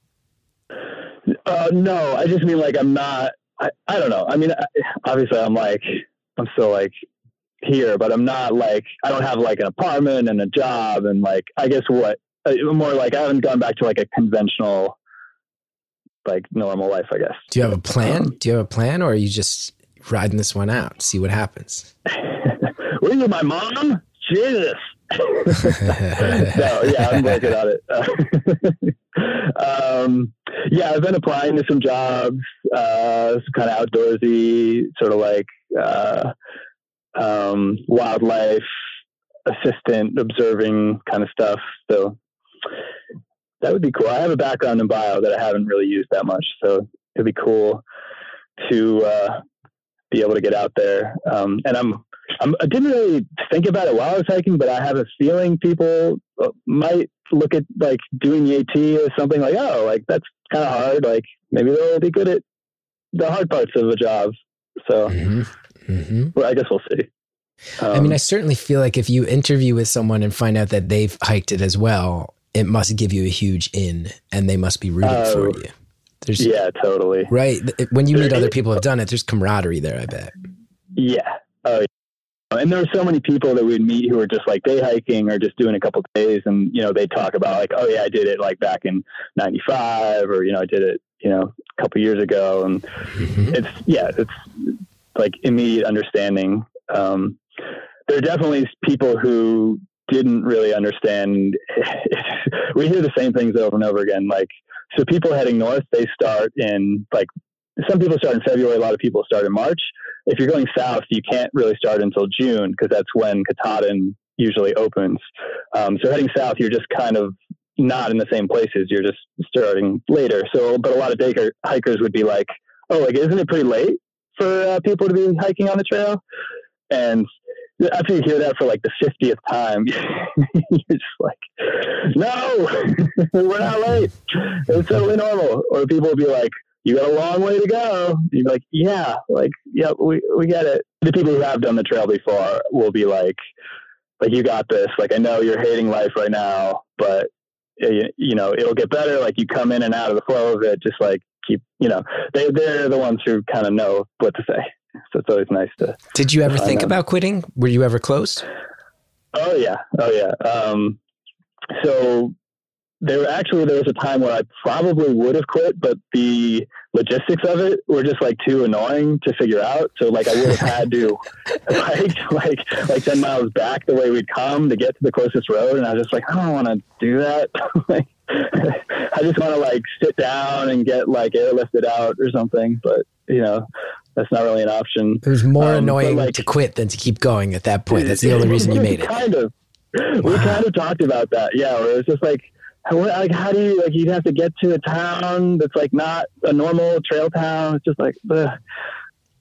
Uh, no, I just mean like I'm not. I, I don't know. I mean, I, obviously, I'm like I'm still like here, but I'm not like I don't have like an apartment and a job and like I guess what uh, more like I haven't gone back to like a conventional like normal life. I guess. Do you have a plan? Do you have a plan, or are you just riding this one out, see what happens? Were you my mom? Jesus. no, yeah, I'm working on it. um, yeah, I've been applying to some jobs, uh, kind of outdoorsy, sort of like uh, um, wildlife assistant, observing kind of stuff. So that would be cool. I have a background in bio that I haven't really used that much, so it'd be cool to uh, be able to get out there. Um, and I'm I'm, I didn't really think about it while I was hiking, but I have a feeling people uh, might look at like doing the AT as something like, oh, like that's kind of hard. Like maybe they'll be good at the hard parts of a job. So hmm hmm well, I guess we'll see. I mean, Um, I certainly feel like if you interview with someone and find out that they've hiked it as well, it must give you a huge in, and they must be rooting Oh, for you. There's yeah, totally. right when you meet other people who've done it. There's camaraderie there. I bet. Yeah. Oh, yeah. And there were so many people that we'd meet who were just like day hiking or just doing a couple days, and you know they talk about like, oh yeah, I did it like back in '95, or you know I did it you know a couple years ago, and Mhm. it's yeah, it's like immediate understanding. Um, there are definitely people who didn't really understand. we hear the same things over and over again. Like, so people heading north, they start in like some people start in February. A lot of people start in March. If you're going south, you can't really start until June because that's when Katahdin usually opens. Um, so heading south, you're just kind of not in the same places. You're just starting later. So, but a lot of daker, hikers would be like, "Oh, like isn't it pretty late for uh, people to be hiking on the trail?" And after you hear that for like the fiftieth time, you're just like, "No, we're not late. It's totally normal." Or people will be like, "You got a long way to go." You're like, "Yeah, like, yeah, we we get it." The people who have done the trail before will be like, "Like, you got this. Like, I know you're hating life right now, but you, know it'll get better. Like, you come in and out of the flow of it. Just like keep, you know, they they're the ones who kind of know what to say. So it's always nice to Did you ever think know. about quitting? Were you ever close? Oh yeah, oh yeah. Um, so there actually there was a time where I probably would have quit, but the logistics of it were just like too annoying to figure out. So like I would have had to like like like ten miles back the way we'd come to get to the closest road, and I was just like I don't want to do that. like I just want to like sit down and get like airlifted out or something. But you know, That's not really an option. It was more Um, annoying like- to quit than to keep going at that point. That's the only reason you made it. kind of. We kind of talked about that. Yeah, where it's just like, like how do you like you'd have to get to a town that's like not a normal trail town. It's just like, ugh.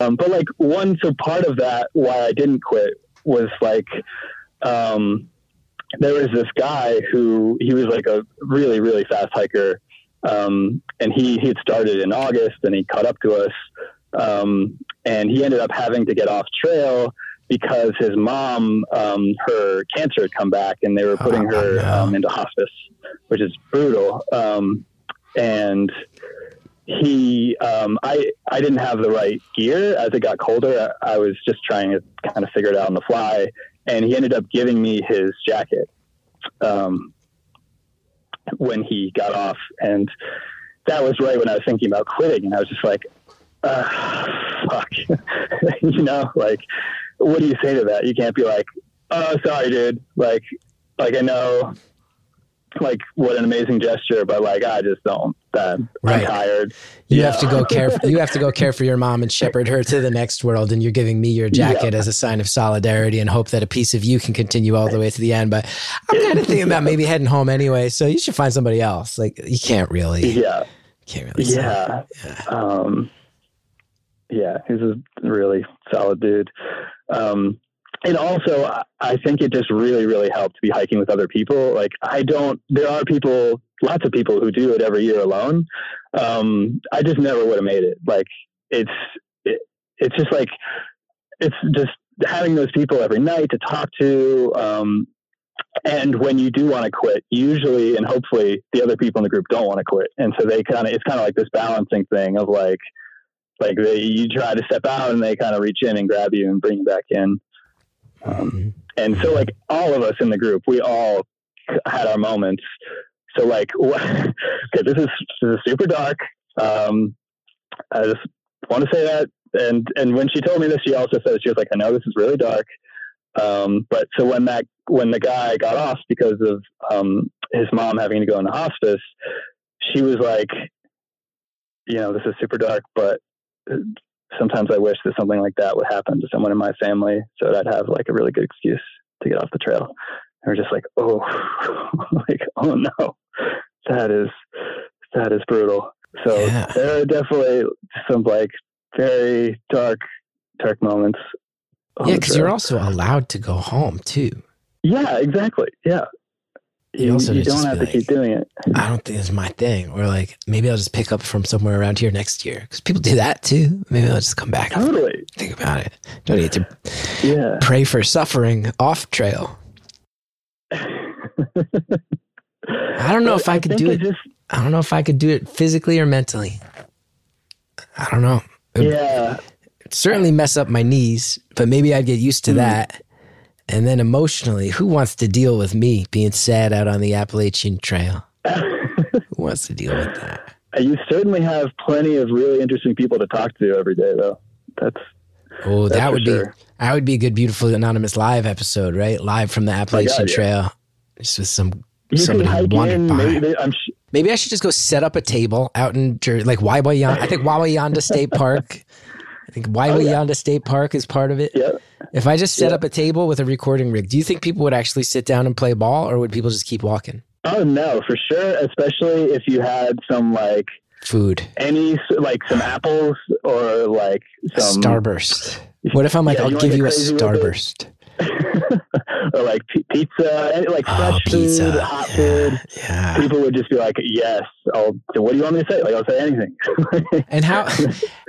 um, but like one so part of that why I didn't quit was like, um, there was this guy who he was like a really really fast hiker, um, and he he had started in August and he caught up to us, um, and he ended up having to get off trail because his mom, um, her cancer had come back and they were putting Oh, her no. um, into hospice, which is brutal. Um, and he, um, I, I didn't have the right gear as it got colder. I, I was just trying to kind of figure it out on the fly. And he ended up giving me his jacket um, when he got off. And that was right when I was thinking about quitting. And I was just like, uh, fuck, you know, like, what do you say to that? You can't be like, oh, sorry, dude. Like, like I know, like what an amazing gesture, but like I just don't. That Right. I'm tired. You Yeah. have to go care. For, you have to go care for your mom and shepherd her to the next world. And you're giving me your jacket as a sign of solidarity and hope that a piece of you can continue all the way to the end. But I'm kind of thinking about maybe heading home anyway. So you should find somebody else. Like you can't really. Yeah, Can't really. say. yeah, um, yeah. He's a really solid dude. Um, and also, I- think it just really, really helped to be hiking with other people. Like, I don't. There are people, lots of people who do it every year alone. Um, I just never would have made it. Like, it's it, it's just like it's just having those people every night to talk to. Um, and when you do want to quit, usually and hopefully the other people in the group don't want to quit, and so they kind of it's kind of like this balancing thing of like like they, you try to step out and they kind of reach in and grab you and bring you back in. Um, and so like all of us in the group, we all had our moments. So like, because this is this is super dark. Um, I just want to say that. And and when she told me this, she also said she was like, I know this is really dark. Um, but so when that when the guy got off because of um, his mom having to go into hospice, she was like, you know, this is super dark, but sometimes I wish that something like that would happen to someone in my family, so that I'd have like a really good excuse to get off the trail. And we're just like, oh, like, oh no, that is that is brutal. So Yeah. there are definitely some like very dark, dark moments. Yeah, because you're also allowed to go home too. yeah, exactly, yeah. You You, also you don't have to keep doing it. I don't think it's my thing. Or like maybe I'll just pick up from somewhere around here next year because people do that too. Maybe I'll just come back Totally, think about it. Don't need to yeah. pray for suffering off trail. I don't know if I could think do it. Just, I don't know if I could do it physically or mentally. I don't know. It yeah, would certainly mess up my knees, but maybe I'd get used to mm. that. And then emotionally, who wants to deal with me being sad out on the Appalachian Trail? Who wants to deal with that? you certainly have plenty of really interesting people to talk to every day, though. That's Oh, That's that would sure. be that would be a good, beautiful anonymous live episode, right? Live from the oh, Appalachian yeah. Trail, just with some you somebody can who hike wandered in. by. Maybe, I'm sh- Maybe I should just go set up a table out in Jer- like Wawayanda. I think Wawayanda State Park. I think Wawayanda oh, State Park is part of it. Oh, yeah. If I just set Yeah. up a table with a recording rig, do you think people would actually sit down and play ball, or would people just keep walking? Oh no, for sure. Especially if you had some like Food, any like some apples or like some starburst. What if I'm like, Yeah, I'll give you a starburst? or like p- pizza, like Oh, fresh pizza. food, hot yeah. food. Yeah. People would just be like, "Yes, I'll." What do you want me to say? Like, I'll say anything. And how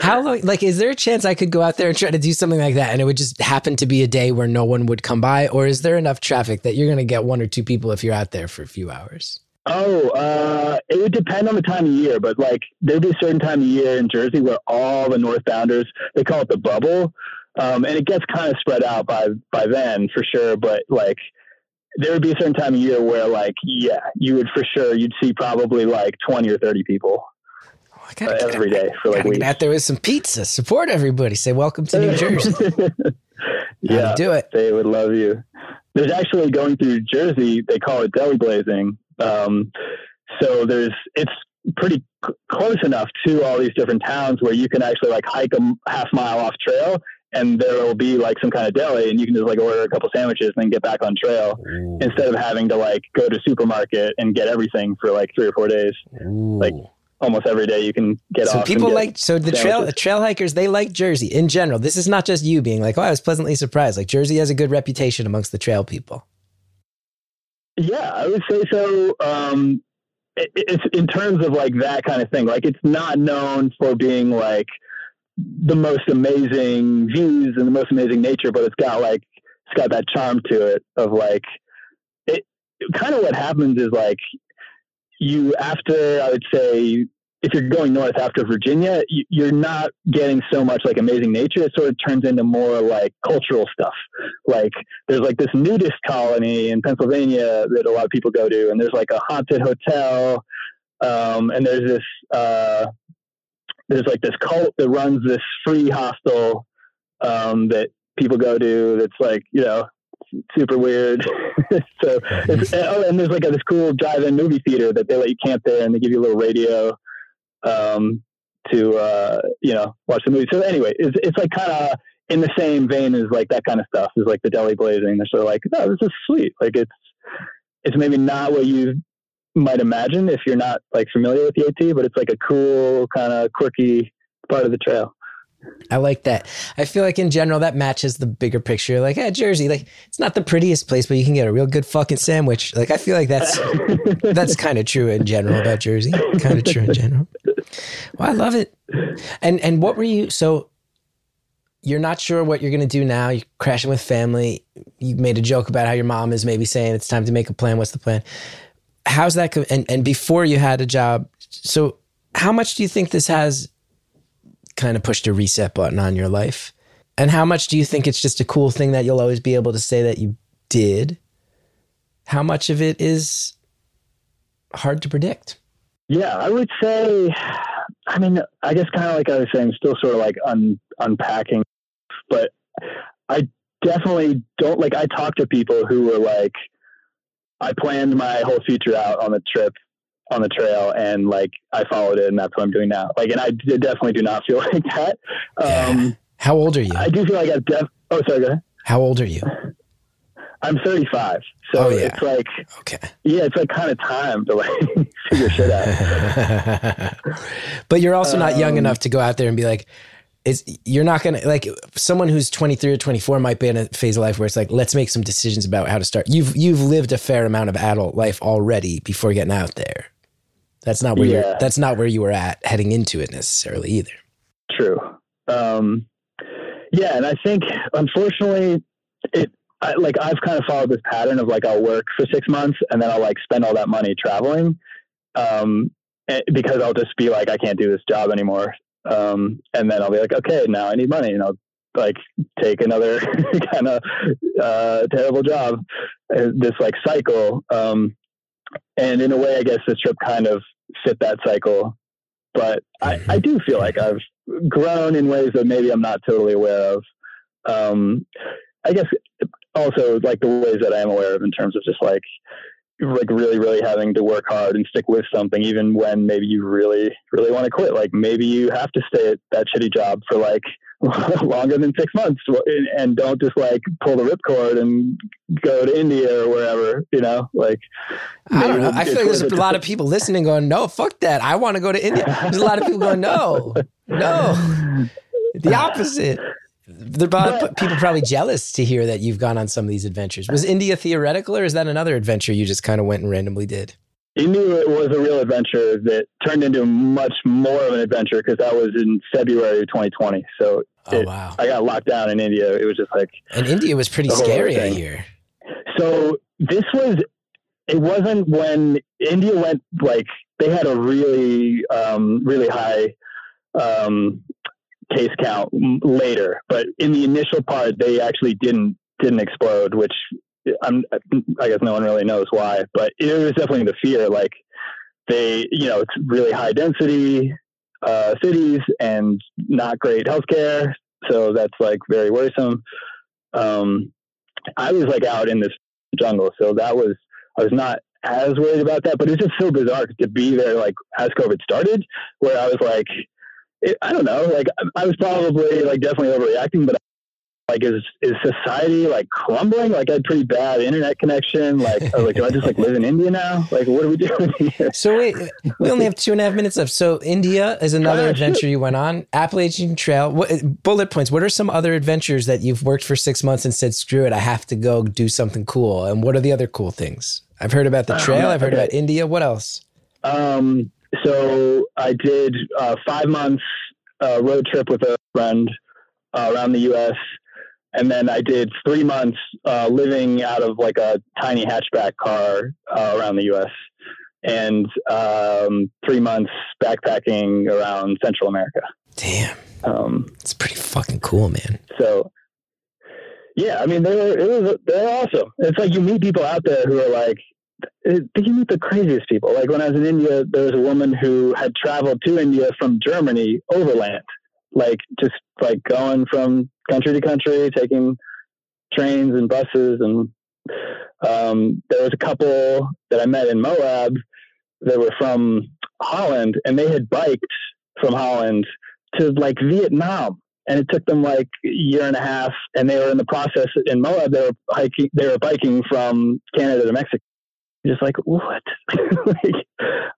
how long like is there a chance I could go out there and try to do something like that and it would just happen to be a day where no one would come by or is there enough traffic that you're going to get one or two people if you're out there for a few hours? Oh, uh, it would depend on the time of year, but like there'd be a certain time of year in Jersey where all the northbounders they call it the bubble, um, and it gets kind of spread out by by then for sure. But like there would be a certain time of year where like yeah, you would for sure you'd see probably like twenty or thirty people Oh, uh, gotta get every day for like weeks. get out there with some pizza. Support everybody. Say welcome to New Jersey. yeah, do it. they would love you. There's actually going through Jersey, they call it deli blazing. Um, so there's it's pretty c- close enough to all these different towns where you can actually like hike a m- half mile off trail and there will be like some kind of deli and you can just like order a couple sandwiches and then get back on trail Ooh. instead of having to like go to supermarket and get everything for like three or four days. Like almost every day you can get so off. people like so the trail trail hikers they like Jersey in general. This is not just you being like, oh, I was pleasantly surprised. Like Jersey has a good reputation amongst the trail people. Yeah, I would say so. Um, it, it's in terms of like that kind of thing. Like it's not known for being like the most amazing views and the most amazing nature, but it's got like it's got that charm to it of like it. Kind of what happens is like you after I would say if you're going north after Virginia, you, you're not getting so much like amazing nature. It sort of turns into more like cultural stuff. Like there's like this nudist colony in Pennsylvania that a lot of people go to, and there's like a haunted hotel, um, and there's this uh, there's like this cult that runs this free hostel um, that people go to. That's like you know super weird. so it's, oh, and there's like a, this cool drive-in movie theater that they let you camp there, and they give you a little radio um, to uh, you know watch the movie. So anyway, it's it's like kind of in the same vein as like that kind of stuff is like the deli blazing. They're sort of like, oh, this is sweet. Like it's it's maybe not what you might imagine if you're not like familiar with the AT, but it's like a cool kind of quirky part of the trail. I like that. I feel like in general that matches the bigger picture. Like, yeah, Jersey, like it's not the prettiest place, but you can get a real good fucking sandwich. Like, I feel like that's that's kind of true in general about Jersey. Kind of true in general. Well, I love it. And and what were you? So you're not sure what you're going to do now. You're crashing with family. You made a joke about how your mom is maybe saying it's time to make a plan. What's the plan? How's that? And and before you had a job, so how much do you think this has kind of pushed a reset button on your life? And how much do you think it's just a cool thing that you'll always be able to say that you did? How much of it is hard to predict? Yeah, I would say. I mean, I guess kind of like I was saying, still sort of like un, unpacking, but I definitely don't like. I talk to people who were like, I planned my whole future out on the trip, on the trail, and like I followed it, and that's what I'm doing now. Like, and I d- definitely do not feel like that. Um, How old are you? I do feel like I've def. Oh, sorry. Go ahead. How old are you? I'm 35, so Oh, yeah. it's like, Okay. yeah, it's like kind of time to like figure shit out. but you're also not young Um, enough to go out there and be like, it's, you're not going to like someone who's 23 or 24 might be in a phase of life where it's like, let's make some decisions about how to start. You've, you've lived a fair amount of adult life already before getting out there. That's not where you're, Yeah. that's not where you were at heading into it necessarily either. True. Um, yeah, and I think unfortunately, it I, like I've kind of followed this pattern of like I'll work for six months and then I'll like spend all that money traveling, um, eh, because I'll just be like I can't do this job anymore, um, and then I'll be like okay now I need money. And I'll like take another kind of uh, terrible job, uh, this like cycle, um, and in a way I guess this trip kind of fit that cycle. But I, I do feel like I've grown in ways that maybe I'm not totally aware of. Um, I guess also like the ways that I am aware of in terms of just like like really really having to work hard and stick with something even when maybe you really really want to quit like maybe you have to stay at that shitty job for like longer than six months and- and don't just like pull the ripcord and go to India or wherever you know like I don't know. I feel like there's a lot of people listening going, no, fuck that. I want to go to India. There's a lot of people going, no, no. The opposite. A lot of people probably jealous to hear that you've gone on some of these adventures. Was India theoretical or is that another adventure you just kind of went and randomly did? It was a real adventure that turned into much more of an adventure because that was in February of 2020. So Oh, it- wow. I got locked down in India. It was just like, And India was pretty scary thing. year. so this was, it wasn't when India went like, they had a really, um, really high, um, case count later, but in the initial part, they actually didn't, didn't explode, which I'm, I guess no one really knows why, but it was definitely the fear. Like they, you know, it's really high density uh, cities and not great healthcare, so that's like very worrisome. Um, I was like out in this jungle, so that was I was not as worried about that, but it's just so bizarre to be there like as COVID started, where I was like, it, I don't know, like I was probably like definitely overreacting, but like is is society like crumbling? Like I had pretty bad internet connection. Like I was like, do I just like live in India now? Like what are we doing here? So wait, we only have two and a half minutes left. So India is another Ah, adventure you went on. Appalachian Trail. What, bullet points. What are some other adventures that you've worked for six months and said, "Screw it, I have to go do something cool"? And what are the other cool things? I've heard about the trail. I've heard okay. about India. What else? Um, so I did uh, five months uh, road trip with a friend uh, around the U.S. And then I did three months uh, living out of like a tiny hatchback car uh, around the U.S. and um, three months backpacking around Central America. Damn, Um, it's pretty fucking cool, man. so yeah, I mean, they were, it was, they're awesome. It's like you meet people out there who are like, it, you meet the craziest people. Like when I was in India, there was a woman who had traveled to India from Germany overland, like just like going from country to country, taking trains and buses. And um, there was a couple that I met in Moab that were from Holland, and they had biked from Holland to like Vietnam and it took them like a year and a half and they were in the process in Moab they were hiking they were biking from Canada to Mexico just like what like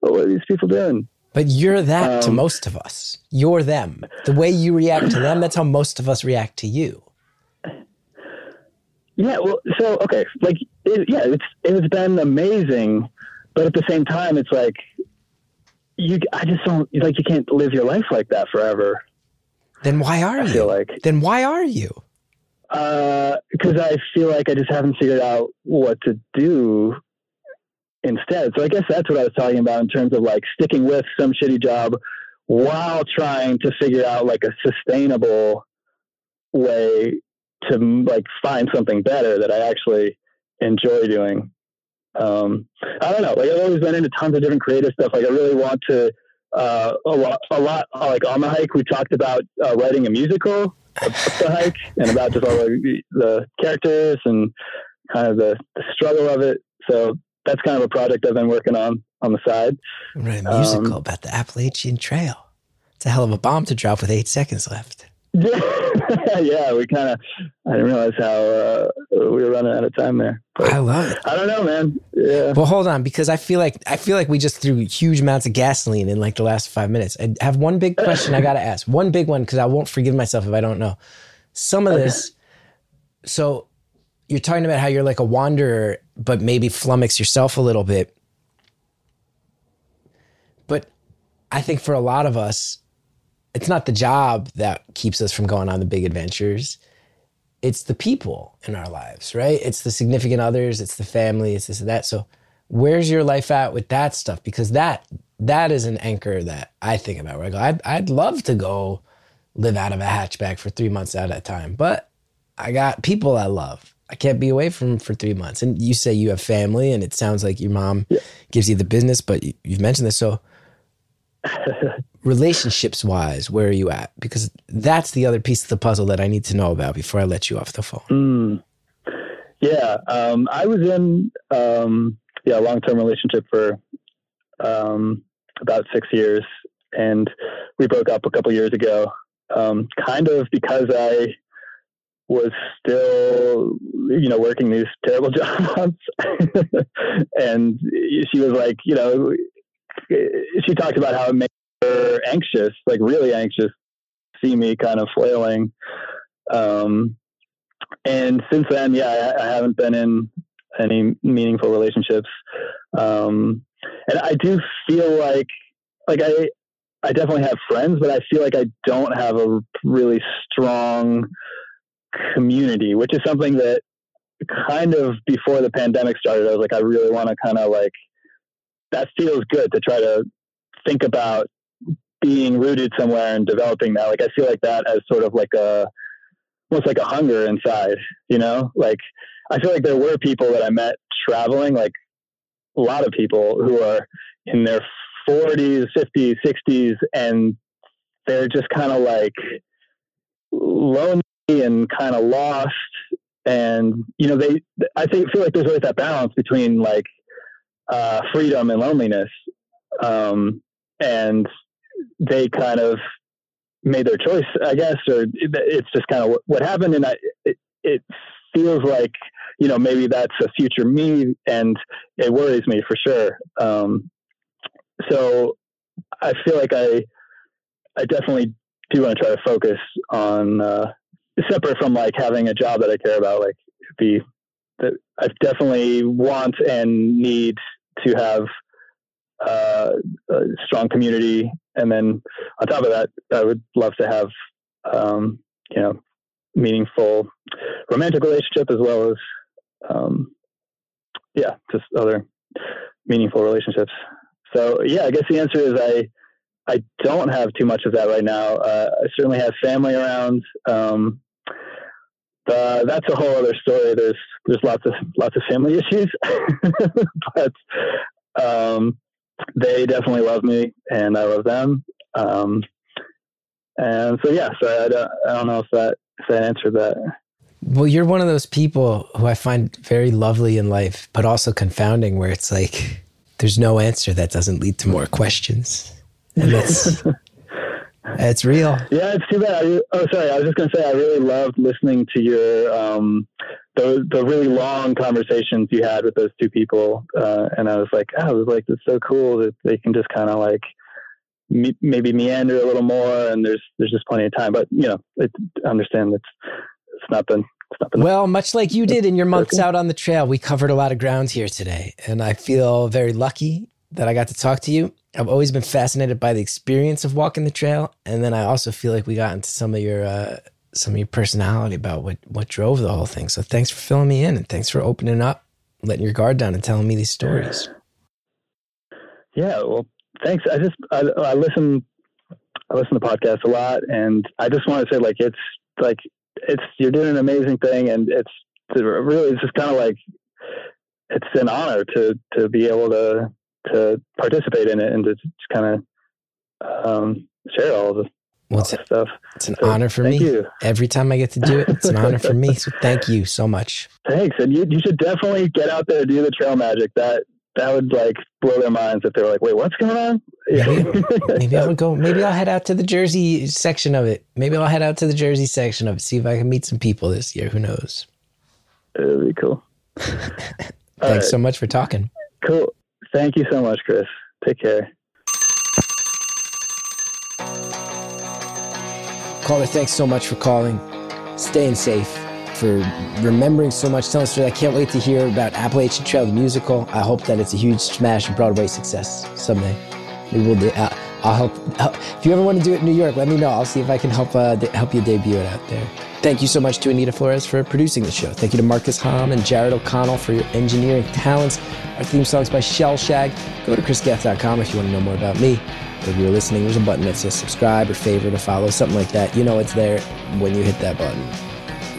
what are these people doing But you're that to Um, most of us. You're them. The way you react to them, that's how most of us react to you. yeah well so okay like it, yeah it's it's been amazing but at the same time it's like you I just don't like you can't live your life like that forever Then why are I you? feel like then why are you? because I feel like I just haven't figured out what to do instead. So I guess that's what I was talking about in terms of like sticking with some shitty job while trying to figure out like a sustainable way to like find something better that I actually enjoy doing. Um, I don't know. Like I've always been into tons of different creative stuff. Like I really want to. Uh, a lot, a lot. Like on the hike, we talked about uh, writing a musical the hike and about just all the, the characters and kind of the, the struggle of it. So that's kind of a project I've been working on on the side. Write a musical Um, about the Appalachian Trail. It's a hell of a bomb to drop with eight seconds left. yeah, we kind of. I didn't realize how uh, we were running out of time there. But I love it. I don't know, man. Yeah. Well, hold on, because I feel like I feel like we just threw huge amounts of gasoline in like the last five minutes. I have one big question I got to ask. One big one because I won't forgive myself if I don't know. Some of this. So, you're talking about how you're like a wanderer, but maybe flummox yourself a little bit. But I think for a lot of us, it's not the job that keeps us from going on the big adventures it's the people in our lives, right? It's the significant others, it's the family, it's this and that. So where's your life at with that stuff? Because that that is an anchor that I think about where I go, I'd, I'd love to go live out of a hatchback for three months at a time, but I got people I love. I can't be away from for three months. And you say you have family, and it sounds like your mom gives you the business, but you, you've mentioned this. So relationships wise, where are you at? Because that's the other piece of the puzzle that I need to know about before I let you off the phone. Mm. Yeah, um, I was in um, yeah a long term relationship for um, about six years, and we broke up a couple years ago. Um, kind of because I was still, you know, working these terrible jobs, and she was like, you know, she talked about how it made her anxious, like really anxious, see me kind of flailing. Um, and since then, yeah, I, I haven't been in any meaningful relationships. Um, and I do feel like, like I, I definitely have friends, but I feel like I don't have a really strong community, which is something that kind of before the pandemic started, I was like, I really want to kind of like, that feels good to try to think about being rooted somewhere and developing that. Like, I feel like that as sort of like a, almost like a hunger inside, you know, like I feel like there were people that I met traveling, like a lot of people who are in their 40s, 50s, 60s, and they're just kind of like lonely and kind of lost. And, you know, they, I think, feel like there's always that balance between like uh, freedom and loneliness. Um, and they kind of made their choice, I guess, or it, it's just kind of what, what happened. And I, it, it feels like, you know, maybe that's a future me and it worries me for sure. Um, so I feel like I, I definitely do want to try to focus on, uh, separate from like having a job that I care about, like the, the I definitely want and need to have uh, a strong community, and then on top of that, I would love to have um, you know meaningful romantic relationship as well as um, yeah, just other meaningful relationships. So yeah, I guess the answer is I I don't have too much of that right now. Uh, I certainly have family around. Um, that's a whole other story. There's there's lots of lots of family issues, but um, they definitely love me, and I love them. Um, and so yeah, so I don't, I don't know if that if that answered that. Well, you're one of those people who I find very lovely in life, but also confounding, where it's like there's no answer that doesn't lead to more questions, and that's it's real. Yeah, it's too bad. I, oh, sorry. I was just going to say I really loved listening to your um, the the really long conversations you had with those two people, uh, and I was like, oh, I was like, it's so cool that they can just kind of like me, maybe meander a little more, and there's there's just plenty of time. But you know, it, I understand it's it's. It's not been well, much like you did in your months out on the trail, we covered a lot of ground here today, and I feel very lucky that I got to talk to you. I've always been fascinated by the experience of walking the trail, and then I also feel like we got into some of your uh, some of your personality about what what drove the whole thing. So thanks for filling me in, and thanks for opening up, letting your guard down, and telling me these stories. Yeah, well, thanks. I just I, I listen I listen to podcasts a lot, and I just want to say like it's like it's you're doing an amazing thing, and it's really it's just kind of like it's an honor to to be able to to participate in it and to just kind of um, share all of well, it's, stuff. It's an so, honor for me. You. Every time I get to do it, it's an honor for me. So thank you so much. Thanks. And you, you should definitely get out there and do the trail magic. That that would like blow their minds if they were like, wait, what's going on? Maybe, maybe I would go, maybe I'll head out to the Jersey section of it. Maybe I'll head out to the Jersey section of it, see if I can meet some people this year. Who knows? It'd be cool. Thanks right. so much for talking. Cool. Thank you so much, Chris. Take care. Caller, thanks so much for calling, staying safe, for remembering so much, telling us. I can't wait to hear about Appalachian Trail, the musical. I hope that it's a huge smash and Broadway success someday. Maybe we'll do. I'll, I'll help, help, If you ever want to do it in New York, let me know. I'll see if I can help uh, help you debut it out there. Thank you so much to Anita Flores for producing the show. Thank you to Marcus Hahn and Jared O'Connell for your engineering talents. Our theme song is by Shellshag. Go to chrisgethard.com if you want to know more about me. If you're listening, there's a button that says subscribe or favorite or follow, something like that. You know it's there when you hit that button.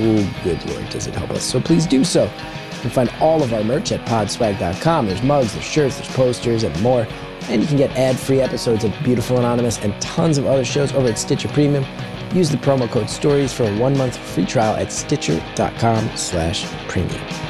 Ooh, good lord, does it help us. So please do so. You can find all of our merch at podswag.com. There's mugs, there's shirts, there's posters, and more. And you can get ad-free episodes of Beautiful Anonymous and tons of other shows over at Stitcher Premium. Use the promo code STORIES for a one-month free trial at stitcher.com slash premium.